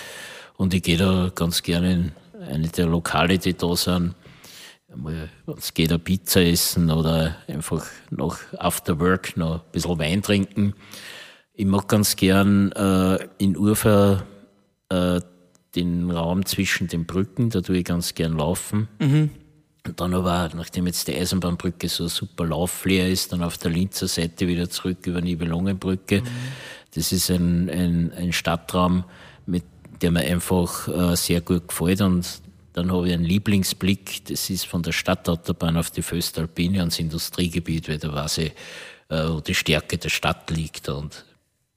Und ich gehe da ganz gerne in eine der Lokale, die da sind. Einmal, wenn es geht, eine Pizza essen oder einfach noch after work noch ein bisschen Wein trinken. Ich mag ganz gern äh, in Urfa äh, den Raum zwischen den Brücken, da tue ich ganz gern laufen. Und dann aber, nachdem jetzt die Eisenbahnbrücke so super laufflair ist, dann auf der Linzer Seite wieder zurück über Nibelungenbrücke. Das ist ein, ein, ein Stadtraum, mit der mir einfach äh, sehr gut gefällt. Und dann habe ich einen Lieblingsblick, das ist von der Stadtautobahn auf die Föstalpine ans Industriegebiet, weil da weiß ich, äh, wo die Stärke der Stadt liegt. Und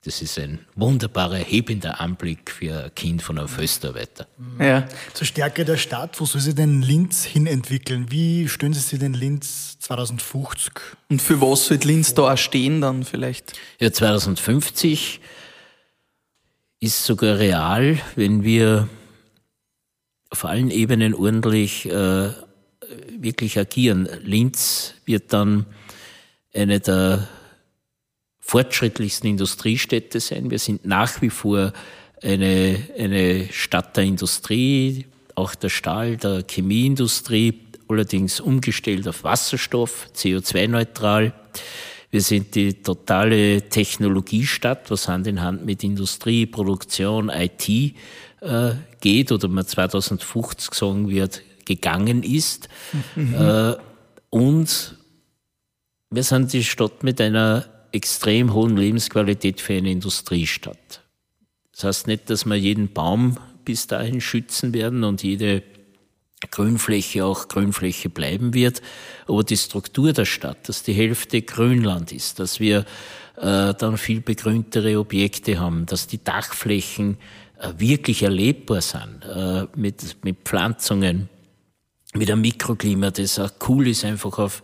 das ist ein wunderbarer, hebender Anblick für ein Kind von einem Föstarbeiter. Ja. Zur Stärke der Stadt, wo soll sich denn Linz hin entwickeln? Wie stellen Sie sich denn Linz 2050? Und für was wird Linz da auch stehen dann vielleicht? Ja, 2050 ist sogar real, wenn wir auf allen Ebenen ordentlich äh, wirklich agieren. Linz wird dann eine der fortschrittlichsten Industriestädte sein. Wir sind nach wie vor eine, eine Stadt der Industrie, auch der Stahl, der Chemieindustrie, allerdings umgestellt auf Wasserstoff, CO2-neutral. Wir sind die totale Technologiestadt, was Hand in Hand mit Industrie, Produktion, IT äh, geht oder man 2050 sagen wird, gegangen ist. Äh, und wir sind die Stadt mit einer extrem hohen Lebensqualität für eine Industriestadt. Das heißt nicht, dass wir jeden Baum bis dahin schützen werden und jede Grünfläche auch Grünfläche bleiben wird, aber die Struktur der Stadt, dass die Hälfte Grünland ist, dass wir äh, dann viel begrüntere Objekte haben, dass die Dachflächen äh, wirklich erlebbar sind, äh, mit, mit Pflanzungen, mit einem Mikroklima, das auch cool ist, einfach auf,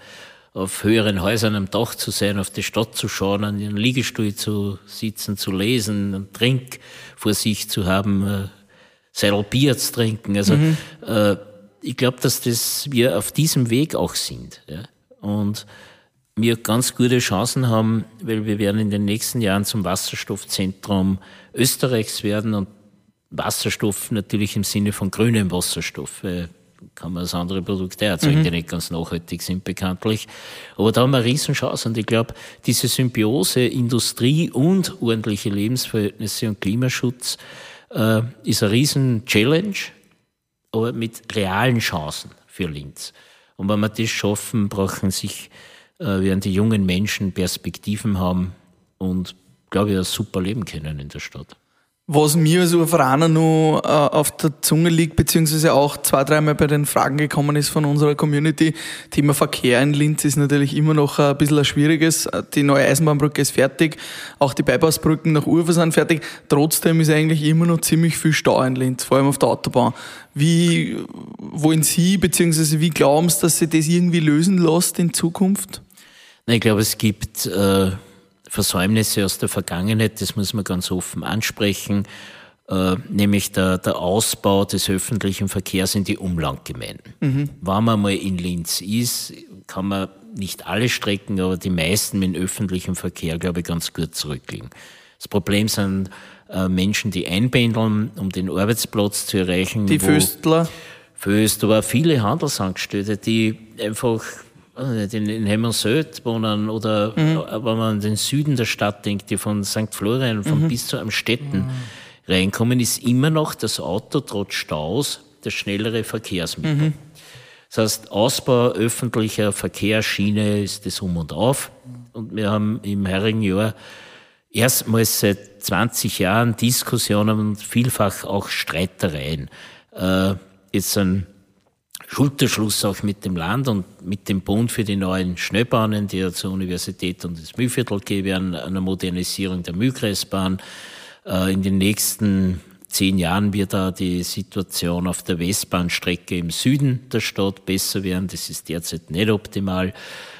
auf höheren Häusern am Dach zu sein, auf die Stadt zu schauen, an ihren Liegestuhl zu sitzen, zu lesen, einen Trink vor sich zu haben, äh, sein Bier zu trinken. Also äh, ich glaube, dass das wir auf diesem Weg auch sind. Ja? Und wir ganz gute Chancen haben, weil wir werden in den nächsten Jahren zum Wasserstoffzentrum Österreichs werden und Wasserstoff natürlich im Sinne von grünem Wasserstoff. Weil kann man das andere Produkte erzeugen, die nicht ganz nachhaltig sind, bekanntlich. Aber da haben wir eine Riesenchance. Und ich glaube, diese Symbiose Industrie und ordentliche Lebensverhältnisse und Klimaschutz äh, ist eine Riesen-Challenge, aber mit realen Chancen für Linz. Und wenn wir das schaffen, brauchen sich, äh, werden die jungen Menschen Perspektiven haben und, glaube ich, ein super leben können in der Stadt. Was mir als Urveraner noch äh, auf der Zunge liegt, beziehungsweise auch zwei, dreimal bei den Fragen gekommen ist von unserer Community, Thema Verkehr in Linz ist natürlich immer noch ein bisschen ein schwieriges. Die neue Eisenbahnbrücke ist fertig, auch die Bypassbrücken nach Ufer sind fertig. Trotzdem ist eigentlich immer noch ziemlich viel Stau in Linz, vor allem auf der Autobahn. Wie wollen Sie, beziehungsweise wie glauben Sie, dass sich das irgendwie lösen lässt in Zukunft? Ich glaube, es gibt äh, Versäumnisse aus der Vergangenheit, das muss man ganz offen ansprechen, äh, nämlich der, der Ausbau des öffentlichen Verkehrs in die Umlandgemeinden. Wenn man mal in Linz ist, kann man nicht alle Strecken, aber die meisten mit dem öffentlichen Verkehr, glaube ich, ganz gut zurücklegen. Das Problem sind äh, Menschen, die einpendeln, um den Arbeitsplatz zu erreichen. Die Föstler, Föst, aber auch viele Handelsangestellte, die einfach in, in Hemmersöd wohnen oder Mhm. wenn man an den Süden der Stadt denkt, die von St. Florian, von Mhm. bis zu Amstetten reinkommen, ist immer noch das Auto trotz Staus das schnellere Verkehrsmittel. Mhm. Das heißt, Ausbau öffentlicher Verkehrsschiene ist das Um und Auf. Und wir haben im heurigen Jahr erstmals seit 20 Jahren Diskussionen und vielfach auch Streitereien. Äh, jetzt sind Schulterschluss auch mit dem Land und mit dem Bund für die neuen Schnellbahnen, die ja zur Universität und das Mühlviertel gehen, einer Modernisierung der Mühlkreisbahn. Äh, in den nächsten zehn Jahren wird da die Situation auf der Westbahnstrecke im Süden der Stadt besser werden. Das ist derzeit nicht optimal.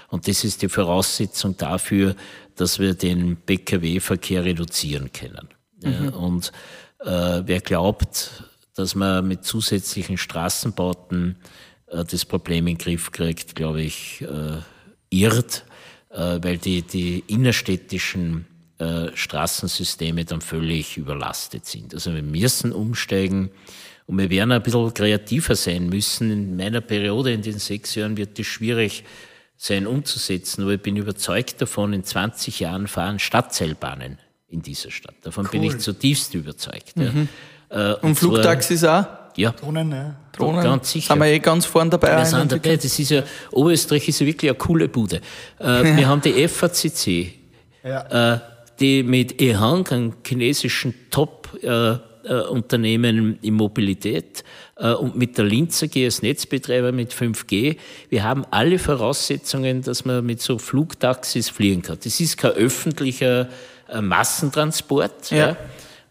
Und das ist die Voraussetzung dafür, dass wir den Pkw-Verkehr reduzieren können. Mhm. und äh, wer glaubt, dass man mit zusätzlichen Straßenbauten äh, das Problem in den Griff kriegt, glaube ich, äh, irrt, äh, weil die, die innerstädtischen äh, Straßensysteme dann völlig überlastet sind. Also wir müssen umsteigen und wir werden ein bisschen kreativer sein müssen. In meiner Periode in den sechs Jahren wird es schwierig sein umzusetzen, aber ich bin überzeugt davon, in 20 Jahren fahren Stadtseilbahnen in dieser Stadt. Davon cool. bin ich zutiefst überzeugt. Mhm. Ja. Äh, und, und Flugtaxis auch? Ja. Drohnen, ja. Drohnen. Ganz sicher. Sind wir eh ganz vorne dabei. Wir sind dabei. Das ist ja, Oberösterreich ist ja wirklich eine coole Bude. Äh, wir haben die FACC, ja. äh, die mit EHang, einem chinesischen Top-Unternehmen äh, in Mobilität, äh, und mit der Linzer G als Netzbetreiber mit 5G. Wir haben alle Voraussetzungen, dass man mit so Flugtaxis fliegen kann. Das ist kein öffentlicher äh, Massentransport. Ja. ja.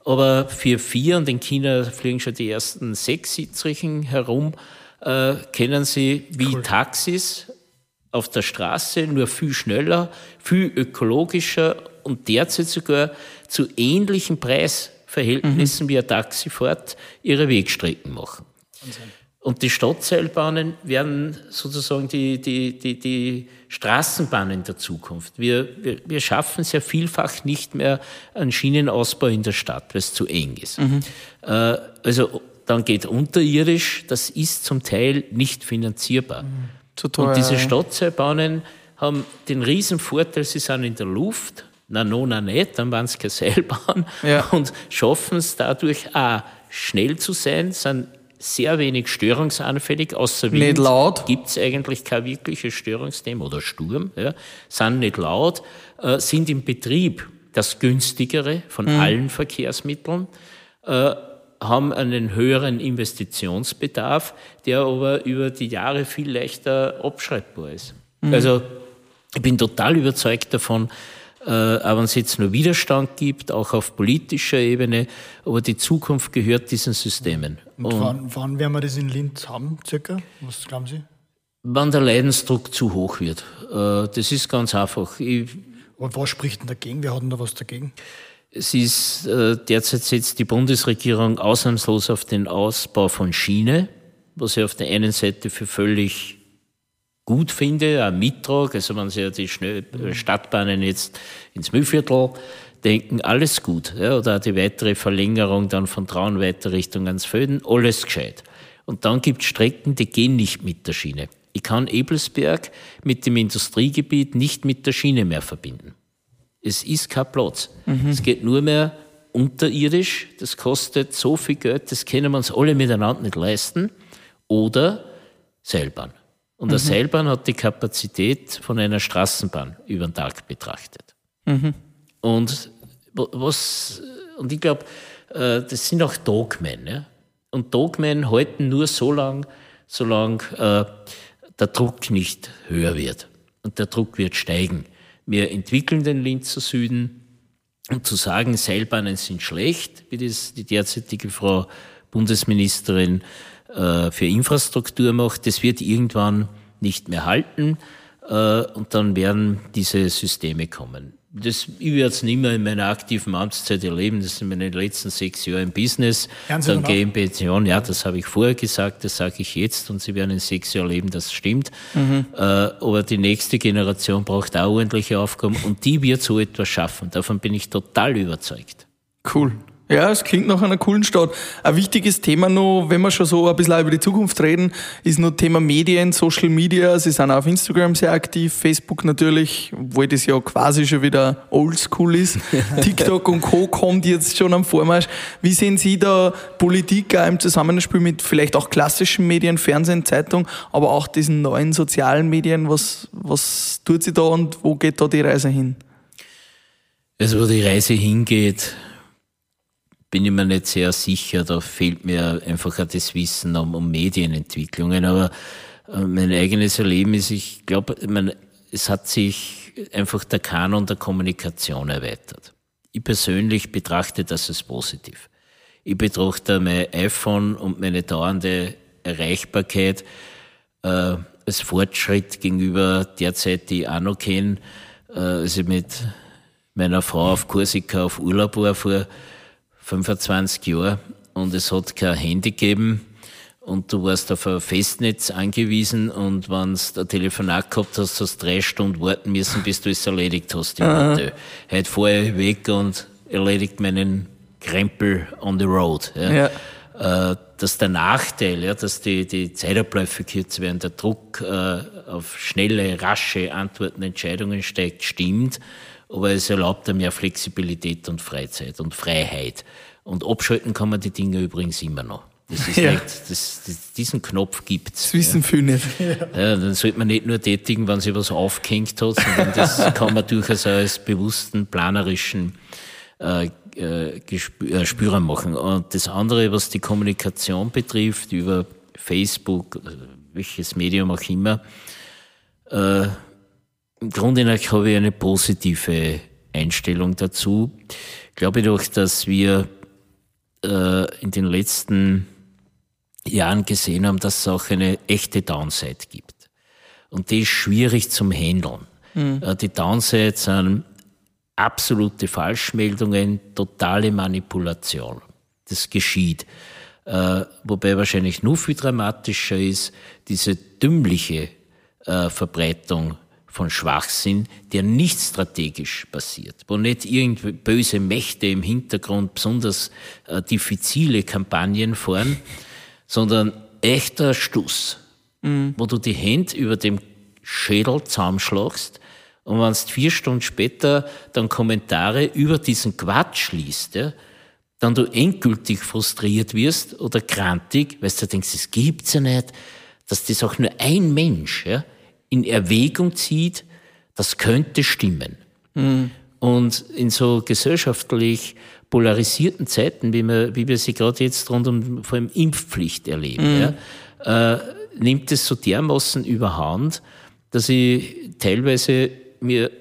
Aber für vier, und in China fliegen schon die ersten sechs Sitzrichen herum, äh, kennen sie wie cool. Taxis auf der Straße, nur viel schneller, viel ökologischer und derzeit sogar zu ähnlichen Preisverhältnissen mhm. wie eine Taxifahrt ihre Wegstrecken machen. Und die Stadtseilbahnen werden sozusagen die, die, die, die Straßenbahnen der Zukunft. Wir, wir, wir schaffen es ja vielfach nicht mehr einen Schienenausbau in der Stadt, weil es zu eng ist. Mhm. Äh, also dann geht unterirdisch, das ist zum Teil nicht finanzierbar. Mhm. Zu teuer, Und diese Stadtseilbahnen haben den riesen Vorteil, sie sind in der Luft, na no, na nicht, dann waren es keine Seilbahn ja. und schaffen es dadurch auch schnell zu sein, sind sehr wenig störungsanfällig, außer Wind. Nicht laut? Gibt es eigentlich kein wirkliches Störungsthema oder Sturm. Ja, sind nicht laut, äh, sind im Betrieb das günstigere von mhm. allen Verkehrsmitteln, äh, haben einen höheren Investitionsbedarf, der aber über die Jahre viel leichter abschreibbar ist. Mhm. Also ich bin total überzeugt davon, äh, auch wenn es jetzt nur Widerstand gibt, auch auf politischer Ebene. Aber die Zukunft gehört diesen Systemen. Und, Und wann, wann werden wir das in Linz haben, circa? Was glauben Sie? Wann der Leidensdruck zu hoch wird. Äh, das ist ganz einfach. Ich, Und was spricht denn dagegen? Wer hat denn da was dagegen? Es ist, äh, derzeit setzt die Bundesregierung ausnahmslos auf den Ausbau von Schiene, was ja auf der einen Seite für völlig gut finde, auch mittrage. Also wenn Sie ja die äh, Stadtbahnen jetzt ins Mühlviertel denken, alles gut. Ja, oder die weitere Verlängerung dann von Traunweiter Richtung ans Föden, alles gescheit. Und dann gibt es Strecken, die gehen nicht mit der Schiene. Ich kann Ebelsberg mit dem Industriegebiet nicht mit der Schiene mehr verbinden. Es ist kein Platz. Mhm. Es geht nur mehr unterirdisch. Das kostet so viel Geld, das können wir uns alle miteinander nicht leisten. Oder Seilbahn. Und eine mhm. Seilbahn hat die Kapazität von einer Straßenbahn über den Tag betrachtet. Mhm. Und was, und ich glaube, äh, das sind auch Dogmen. Ja? Und Dogmen halten nur so lange, solange äh, der Druck nicht höher wird. Und der Druck wird steigen. Wir entwickeln den Linzer Süden. Und zu sagen, Seilbahnen sind schlecht, wie das die derzeitige Frau Bundesministerin äh, für Infrastruktur macht, das wird irgendwann nicht mehr halten äh, und dann werden diese Systeme kommen. Das, ich werde es nicht mehr in meiner aktiven Amtszeit erleben. Das sind meine letzten sechs Jahre im Business. Dann gehe ich in Pension. Ja, das habe ich vorher gesagt, das sage ich jetzt und Sie werden in sechs Jahren leben, das stimmt. Mhm. Äh, aber die nächste Generation braucht auch ordentliche Aufgaben und die wird so etwas schaffen. Davon bin ich total überzeugt. Cool. Ja, es klingt nach einer coolen Stadt. Ein wichtiges Thema noch, wenn wir schon so ein bisschen über die Zukunft reden, ist noch Thema Medien, Social Media. Sie sind auch auf Instagram sehr aktiv, Facebook natürlich, obwohl das ja quasi schon wieder oldschool ist. *laughs* TikTok und Co. kommt jetzt schon am Vormarsch. Wie sehen Sie da Politik auch im Zusammenspiel mit vielleicht auch klassischen Medien, Fernsehen, Zeitung, aber auch diesen neuen sozialen Medien? Was, was tut sie da und wo geht da die Reise hin? Also wo die Reise hingeht, bin ich mir nicht sehr sicher. Da fehlt mir einfach auch das Wissen um, um Medienentwicklungen. Aber äh, mein eigenes Erleben ist, ich glaube, es hat sich einfach der Kanon der Kommunikation erweitert. Ich persönlich betrachte das als positiv. Ich betrachte mein iPhone und meine dauernde Erreichbarkeit äh, als Fortschritt gegenüber der Zeit, die ich auch noch kenne, äh, als ich mit meiner Frau auf Korsika auf Urlaub war vor 25 Jahren und es hat kein Handy gegeben und du warst auf ein Festnetz angewiesen und wenn du ein Telefonat gehabt hast, hast du drei Stunden warten müssen, bis du es erledigt hast im Hotel. Heute fahre ich weg und erledigt meinen Krempel on the road. Ja. ja. Äh, dass der Nachteil, ja, dass die, die Zeitabläufe kürzer werden, der Druck äh, auf schnelle, rasche Antworten, Entscheidungen steigt, stimmt, aber es erlaubt mehr Flexibilität und Freizeit und Freiheit. Und abschalten kann man die Dinge übrigens immer noch. Das ist *laughs* ja. nicht, das, das, diesen Knopf gibt's. Das wissen ja. viele nicht. Ja, dann sollte man nicht nur tätigen, wenn sich was aufgehängt hat, sondern das kann man durchaus als bewussten, planerischen äh, äh, äh, spürbar machen. Und das andere, was die Kommunikation betrifft, über Facebook, äh, welches Medium auch immer, äh, im Grunde habe ich eine positive Einstellung dazu. Ich glaube doch, dass wir äh, in den letzten Jahren gesehen haben, dass es auch eine echte Downside gibt. Und die ist schwierig zum Handeln. Mhm. Die Downside sind absolute Falschmeldungen, totale Manipulation. Das geschieht. Äh, wobei wahrscheinlich nur viel dramatischer ist diese dümmliche äh, Verbreitung von Schwachsinn, der nicht strategisch passiert, wo nicht irgendwie böse Mächte im Hintergrund besonders äh, diffizile Kampagnen fahren, *laughs* sondern echter Stuss, mhm. wo du die Hände über dem Schädel zusammenschlagst und wenn du vier Stunden später dann Kommentare über diesen Quatsch liest, ja, dann du endgültig frustriert wirst oder krantig, weil du denkst, es gibt's ja nicht, dass das auch nur ein Mensch ja, in Erwägung zieht, das könnte stimmen. Mhm. Und in so gesellschaftlich polarisierten Zeiten, wie wir, wie wir sie gerade jetzt rund um vor allem Impfpflicht erleben, mhm. ja, äh, nimmt es so dermaßen überhand, dass ich teilweise mir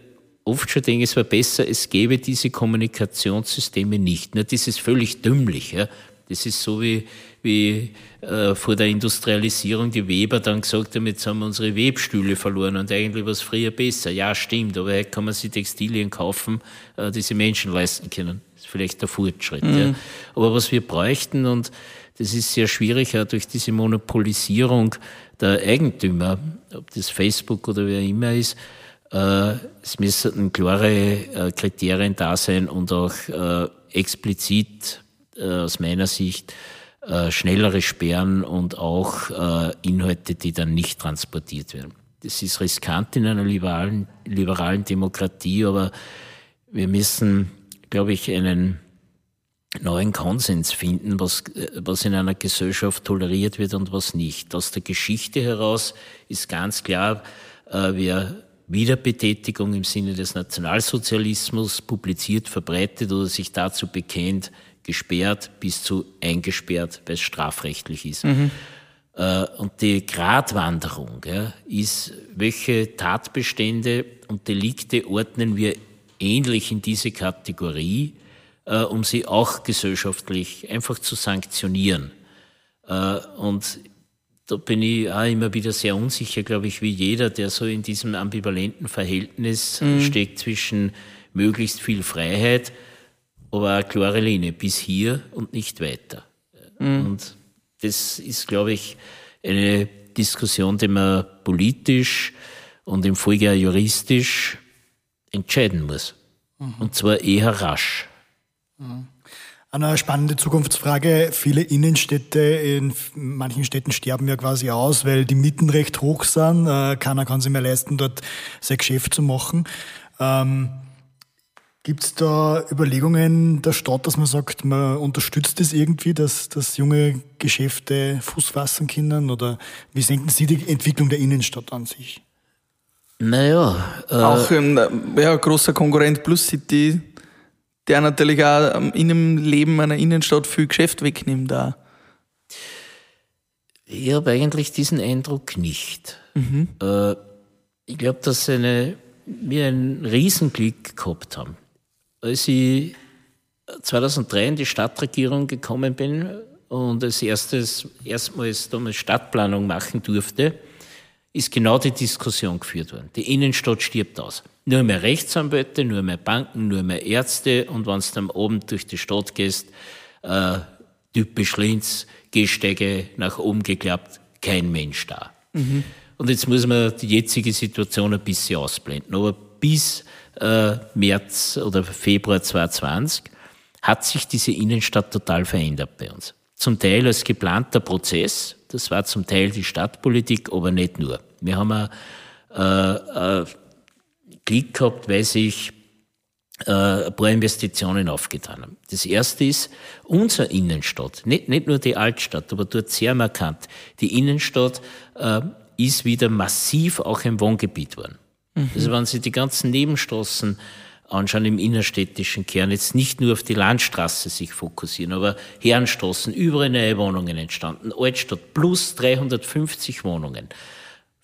oft schon denke, es wäre besser, es gäbe diese Kommunikationssysteme nicht. Ne, das ist völlig dümmlich. Ja. Das ist so wie, wie äh, vor der Industrialisierung die Weber dann gesagt haben, jetzt haben wir unsere Webstühle verloren und eigentlich war es früher besser. Ja, stimmt, aber heute kann man sich Textilien kaufen, äh, die sie Menschen leisten können. Das ist vielleicht der Fortschritt. Mhm. Ja. Aber was wir bräuchten, und das ist sehr schwierig, auch durch diese Monopolisierung der Eigentümer, ob das Facebook oder wer immer ist, äh, es müssen klare äh, Kriterien da sein und auch äh, explizit aus meiner Sicht schnellere Sperren und auch Inhalte, die dann nicht transportiert werden. Das ist riskant in einer liberalen, liberalen Demokratie, aber wir müssen, glaube ich, einen neuen Konsens finden, was, was in einer Gesellschaft toleriert wird und was nicht. Aus der Geschichte heraus ist ganz klar, wer Wiederbetätigung im Sinne des Nationalsozialismus publiziert, verbreitet oder sich dazu bekennt, gesperrt bis zu eingesperrt, weil es strafrechtlich ist. Mhm. Äh, und die Gratwanderung ja, ist, welche Tatbestände und Delikte ordnen wir ähnlich in diese Kategorie, äh, um sie auch gesellschaftlich einfach zu sanktionieren. Äh, und da bin ich auch immer wieder sehr unsicher, glaube ich, wie jeder, der so in diesem ambivalenten Verhältnis mhm. steckt zwischen möglichst viel Freiheit, aber eine klare Linie bis hier und nicht weiter. Mhm. Und das ist, glaube ich, eine Diskussion, die man politisch und im Folge auch juristisch entscheiden muss. Mhm. Und zwar eher rasch. Mhm. Eine spannende Zukunftsfrage. Viele Innenstädte in manchen Städten sterben ja quasi aus, weil die Mieten recht hoch sind. Äh, keiner kann sich mehr leisten, dort sein Geschäft zu machen. Ähm, Gibt es da Überlegungen der Stadt, dass man sagt, man unterstützt es das irgendwie, dass, dass junge Geschäfte Fuß fassen können? Oder wie senken Sie die Entwicklung der Innenstadt an sich? Naja. Äh Auch ein ja, großer Konkurrent Plus City der natürlich auch ähm, in dem Leben einer Innenstadt viel Geschäft wegnimmt. Auch. Ich habe eigentlich diesen Eindruck nicht. Mhm. Äh, ich glaube, dass eine, wir ein Riesenglück gehabt haben. Als ich 2003 in die Stadtregierung gekommen bin und als erstes erstmals damals Stadtplanung machen durfte, ist genau die Diskussion geführt worden. Die Innenstadt stirbt aus. Nur mehr Rechtsanwälte, nur mehr Banken, nur mehr Ärzte und wenn du dann oben durch die Stadt gehst, äh, typisch Linz, Gehsteige nach oben geklappt, kein Mensch da. Mhm. Und jetzt muss man die jetzige Situation ein bisschen ausblenden. Aber bis äh, März oder Februar 2020 hat sich diese Innenstadt total verändert bei uns. Zum Teil als geplanter Prozess, das war zum Teil die Stadtpolitik, aber nicht nur. Wir haben ein, äh, äh, Glück gehabt, weil sich äh, ein paar Investitionen aufgetan haben. Das erste ist unsere Innenstadt, nicht, nicht nur die Altstadt, aber dort sehr markant. Die Innenstadt äh, ist wieder massiv auch ein Wohngebiet worden. Mhm. Also wenn Sie die ganzen Nebenstraßen anschauen im innerstädtischen Kern, jetzt nicht nur auf die Landstraße sich fokussieren, aber Herrenstraßen, überall neue Wohnungen entstanden, Altstadt plus 350 Wohnungen,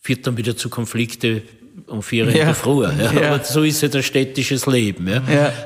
führt dann wieder zu Konflikte um vier ja. in der Früh. Ja. Ja. Aber so ist ja das städtisches Leben. Ja.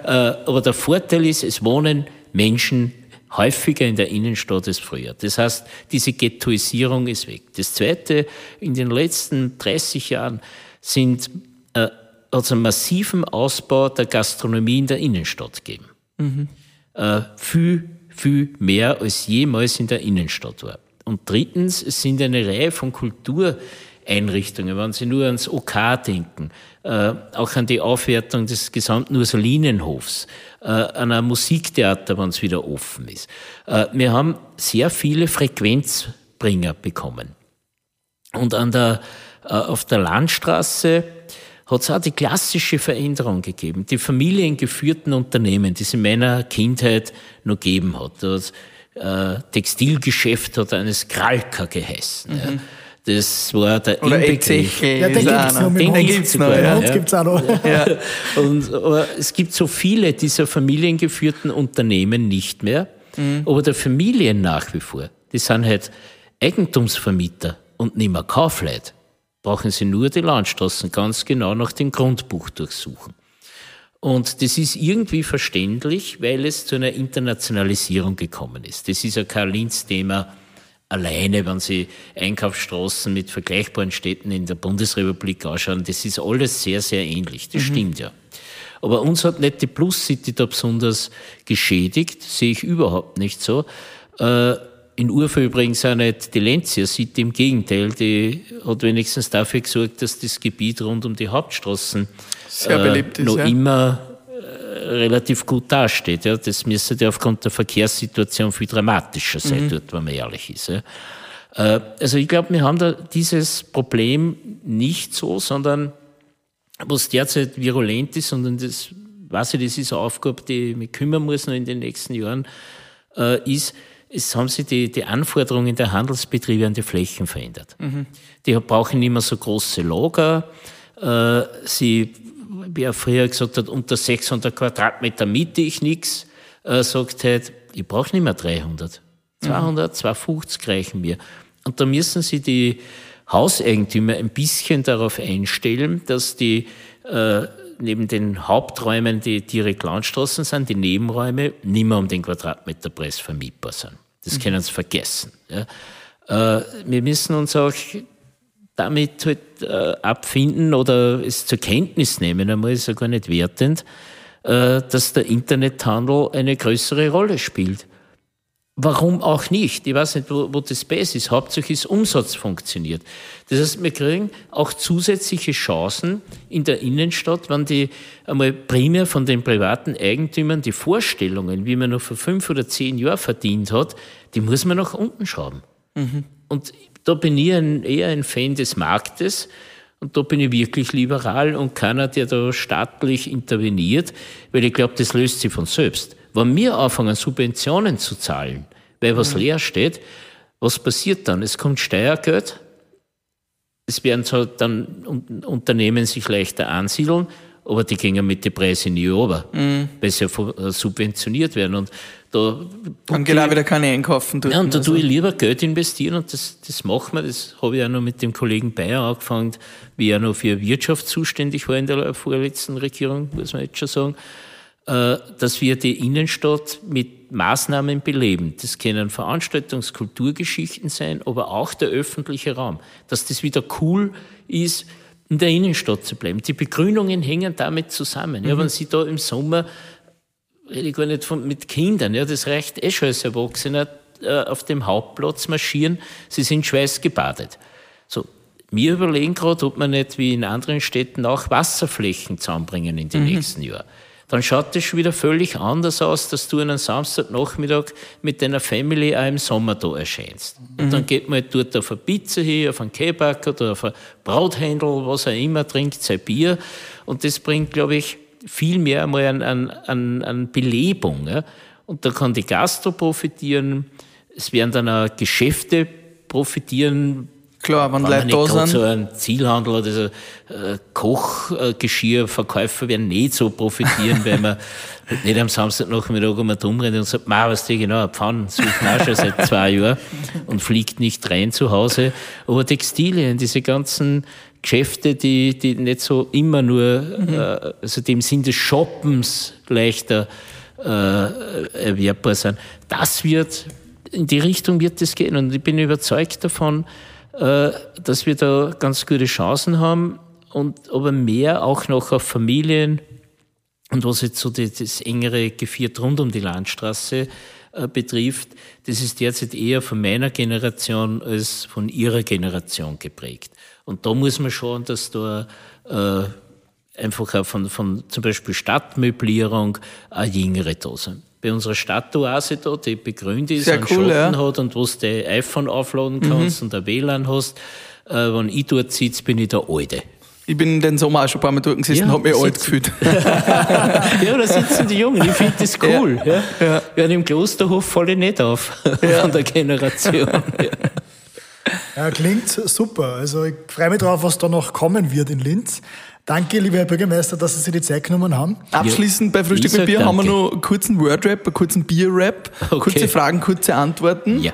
Äh, aber der Vorteil ist, es wohnen Menschen häufiger in der Innenstadt als früher. Das heißt, diese Ghettoisierung ist weg. Das Zweite, in den letzten 30 Jahren sind äh, also massiven Ausbau der Gastronomie in der Innenstadt gegeben. Mhm. Äh, viel, viel mehr als jemals in der Innenstadt war. Und drittens, es sind eine Reihe von Kultur- Einrichtungen, wenn Sie nur ans OK denken, äh, auch an die Aufwertung des gesamten Ursulinenhofs, äh, an ein Musiktheater, wenn es wieder offen ist. Äh, wir haben sehr viele Frequenzbringer bekommen. Und an der, äh, auf der Landstraße hat es auch die klassische Veränderung gegeben. Die familiengeführten Unternehmen, die es in meiner Kindheit noch gegeben hat. Das äh, Textilgeschäft hat eines Kralka geheißen. Mhm. Ja. Das war der Oder Inbegriff. Ja, den gibt's noch. Den gibt's noch, ja. gibt's auch noch. Ja. Und, aber es gibt so viele dieser familiengeführten Unternehmen nicht mehr, mhm. aber der Familien nach wie vor. Die sind halt Eigentumsvermieter und nicht mehr Kaufleute. Brauchen sie nur die Landstraßen ganz genau nach dem Grundbuch durchsuchen. Und das ist irgendwie verständlich, weil es zu einer Internationalisierung gekommen ist. Das ist ja kein Linz-Thema alleine, wenn Sie Einkaufsstraßen mit vergleichbaren Städten in der Bundesrepublik anschauen, das ist alles sehr, sehr ähnlich. Das mhm. stimmt ja. Aber uns hat nicht die Plus City da besonders geschädigt, sehe ich überhaupt nicht so. Äh, in Urfa übrigens auch nicht die Lenzia City, im Gegenteil, die hat wenigstens dafür gesorgt, dass das Gebiet rund um die Hauptstraßen äh, ist, noch ja. immer relativ gut dasteht. Ja. Das müsste ja aufgrund der Verkehrssituation viel dramatischer sein, mhm. dort, wenn man ehrlich ist. Ja. Äh, also ich glaube, wir haben da dieses Problem nicht so, sondern was derzeit virulent ist, und das weiß ich, das ist eine Aufgabe, die ich mich kümmern muss noch in den nächsten Jahren, äh, ist, es haben sich die, die Anforderungen der Handelsbetriebe an die Flächen verändert. Mhm. Die brauchen nicht mehr so große Lager. Äh, sie wie er früher gesagt hat, unter 600 Quadratmeter miete ich nichts, äh, sagt halt, ich brauche nicht mehr 300. 200, mhm. 250 reichen mir. Und da müssen Sie die Hauseigentümer ein bisschen darauf einstellen, dass die äh, neben den Haupträumen, die direkt Landstraßen sind, die Nebenräume nicht mehr um den Quadratmeterpreis vermietbar sind. Das können Sie vergessen. Ja. Äh, wir müssen uns auch damit halt äh, abfinden oder es zur Kenntnis nehmen, einmal ist ja gar nicht wertend, äh, dass der Internethandel eine größere Rolle spielt. Warum auch nicht? Ich weiß nicht, wo, wo das Base ist. Hauptsächlich ist Umsatz funktioniert. Das heißt, wir kriegen auch zusätzliche Chancen in der Innenstadt, wenn die einmal primär von den privaten Eigentümern die Vorstellungen, wie man noch vor fünf oder zehn Jahren verdient hat, die muss man nach unten schrauben. Mhm. Und da bin ich ein, eher ein Fan des Marktes und da bin ich wirklich liberal und keiner, der da staatlich interveniert, weil ich glaube, das löst sich von selbst. Wenn wir anfangen, Subventionen zu zahlen, weil was mhm. leer steht, was passiert dann? Es kommt Steuergeld, es werden so dann Unternehmen sich leichter ansiedeln aber die gehen mit den Preisen nie runter, mhm. weil sie ja subventioniert werden. Und da Dann genau wieder keine einkaufen. Ja, und da also. tue ich lieber Geld investieren und das, das machen wir. Das habe ich auch noch mit dem Kollegen Bayer angefangen, wie er noch für Wirtschaft zuständig war in der vorletzten Regierung, muss man jetzt schon sagen, äh, dass wir die Innenstadt mit Maßnahmen beleben. Das können Veranstaltungs-, Kulturgeschichten sein, aber auch der öffentliche Raum. Dass das wieder cool ist, in der Innenstadt zu bleiben. Die Begrünungen hängen damit zusammen. Mhm. Ja, wenn Sie da im Sommer rede ich gar nicht von, mit Kindern, ja, das reicht eh schon als Erwachsener, äh, auf dem Hauptplatz marschieren, sie sind schweißgebadet. So, wir überlegen gerade, ob wir nicht wie in anderen Städten auch Wasserflächen zusammenbringen in den mhm. nächsten Jahren. Dann schaut das schon wieder völlig anders aus, dass du einen Samstagnachmittag mit deiner Family auch im Sommer da erscheinst. Mhm. Und dann geht man halt dort auf eine Pizza hier, auf einen Kebab oder auf ein Brauthändel, was er immer trinkt, sein Bier. Und das bringt, glaube ich, viel mehr einmal an, an, an, an Belebung. Ja? Und da kann die Gastro profitieren, es werden dann auch Geschäfte profitieren. Klar, wenn, wenn Leute da sind. So ein Zielhandel oder so äh, Kochgeschirrverkäufer werden nicht so profitieren, weil man *laughs* nicht am Samstagnachmittag um dumm rennt und sagt, ma, was die genau, Pfannen suchen auch schon seit zwei Jahren und fliegt nicht rein zu Hause. Aber Textilien, diese ganzen Geschäfte, die, die nicht so immer nur, mhm. äh, also dem Sinn des Shoppens leichter äh, erwerbbar sind. Das wird, in die Richtung wird es gehen. Und ich bin überzeugt davon, dass wir da ganz gute Chancen haben und aber mehr auch noch auf Familien und was jetzt so das engere Geviert rund um die Landstraße äh, betrifft, das ist derzeit eher von meiner Generation als von ihrer Generation geprägt. Und da muss man schauen, dass da äh, einfach auch von, von zum Beispiel Stadtmöblierung auch Jüngere da sind. Bei unserer Stadtoase da, die begrünt ist, Sehr einen cool, Schatten ja. hat und wo du dein iPhone aufladen kannst mhm. und ein WLAN hast, äh, wenn ich dort sitze, bin ich der Alte. Ich bin den Sommer auch schon ein paar Mal dort gesessen ja, und habe mich alt gefühlt. *laughs* ja, da sitzen die Jungen. Ich finde das *laughs* cool. Ja, ja. ja. im Klosterhof falle ich nicht auf ja. *laughs* von der Generation. Ja. Ja, klingt super. Also ich freue mich drauf, was da noch kommen wird in Linz. Danke, lieber Herr Bürgermeister, dass Sie sich die Zeit genommen haben. Abschließend bei Frühstück mit Bier danke. haben wir noch einen kurzen Wordrap, einen kurzen Bierrap. Okay. Kurze Fragen, kurze Antworten. Ja.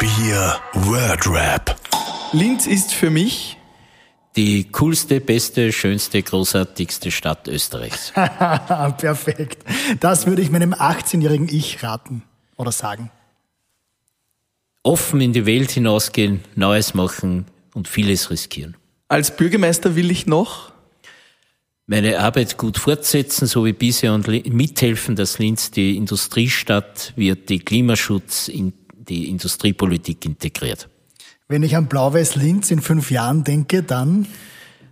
Bier Wordrap. Linz ist für mich die coolste, beste, schönste, großartigste Stadt Österreichs. *laughs* Perfekt. Das würde ich meinem 18-jährigen Ich raten oder sagen offen in die Welt hinausgehen, Neues machen und vieles riskieren. Als Bürgermeister will ich noch meine Arbeit gut fortsetzen, so wie bisher und mithelfen, dass Linz die Industriestadt wird, die Klimaschutz in die Industriepolitik integriert. Wenn ich an Blau-Weiß Linz in fünf Jahren denke, dann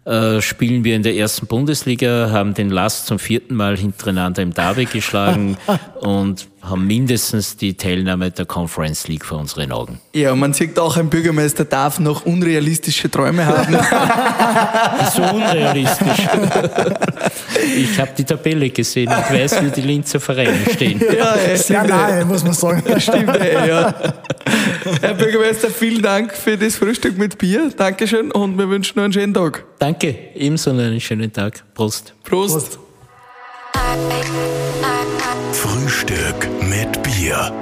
äh, spielen wir in der ersten Bundesliga, haben den Last zum vierten Mal hintereinander im Derby geschlagen *laughs* und haben mindestens die Teilnahme der Conference League vor unseren Augen. Ja, man sieht auch, ein Bürgermeister darf noch unrealistische Träume haben. *laughs* so unrealistisch. ich habe die Tabelle gesehen und weiß, wie die Linzer Vereine stehen. Ja, ey, sehr nahe, muss man sagen. Stimmt, ey, ja. Herr Bürgermeister, vielen Dank für das Frühstück mit Bier. Dankeschön und wir wünschen noch einen schönen Tag. Danke, ebenso einen schönen Tag. Prost. Prost. Prost. Frühstück mit Bier.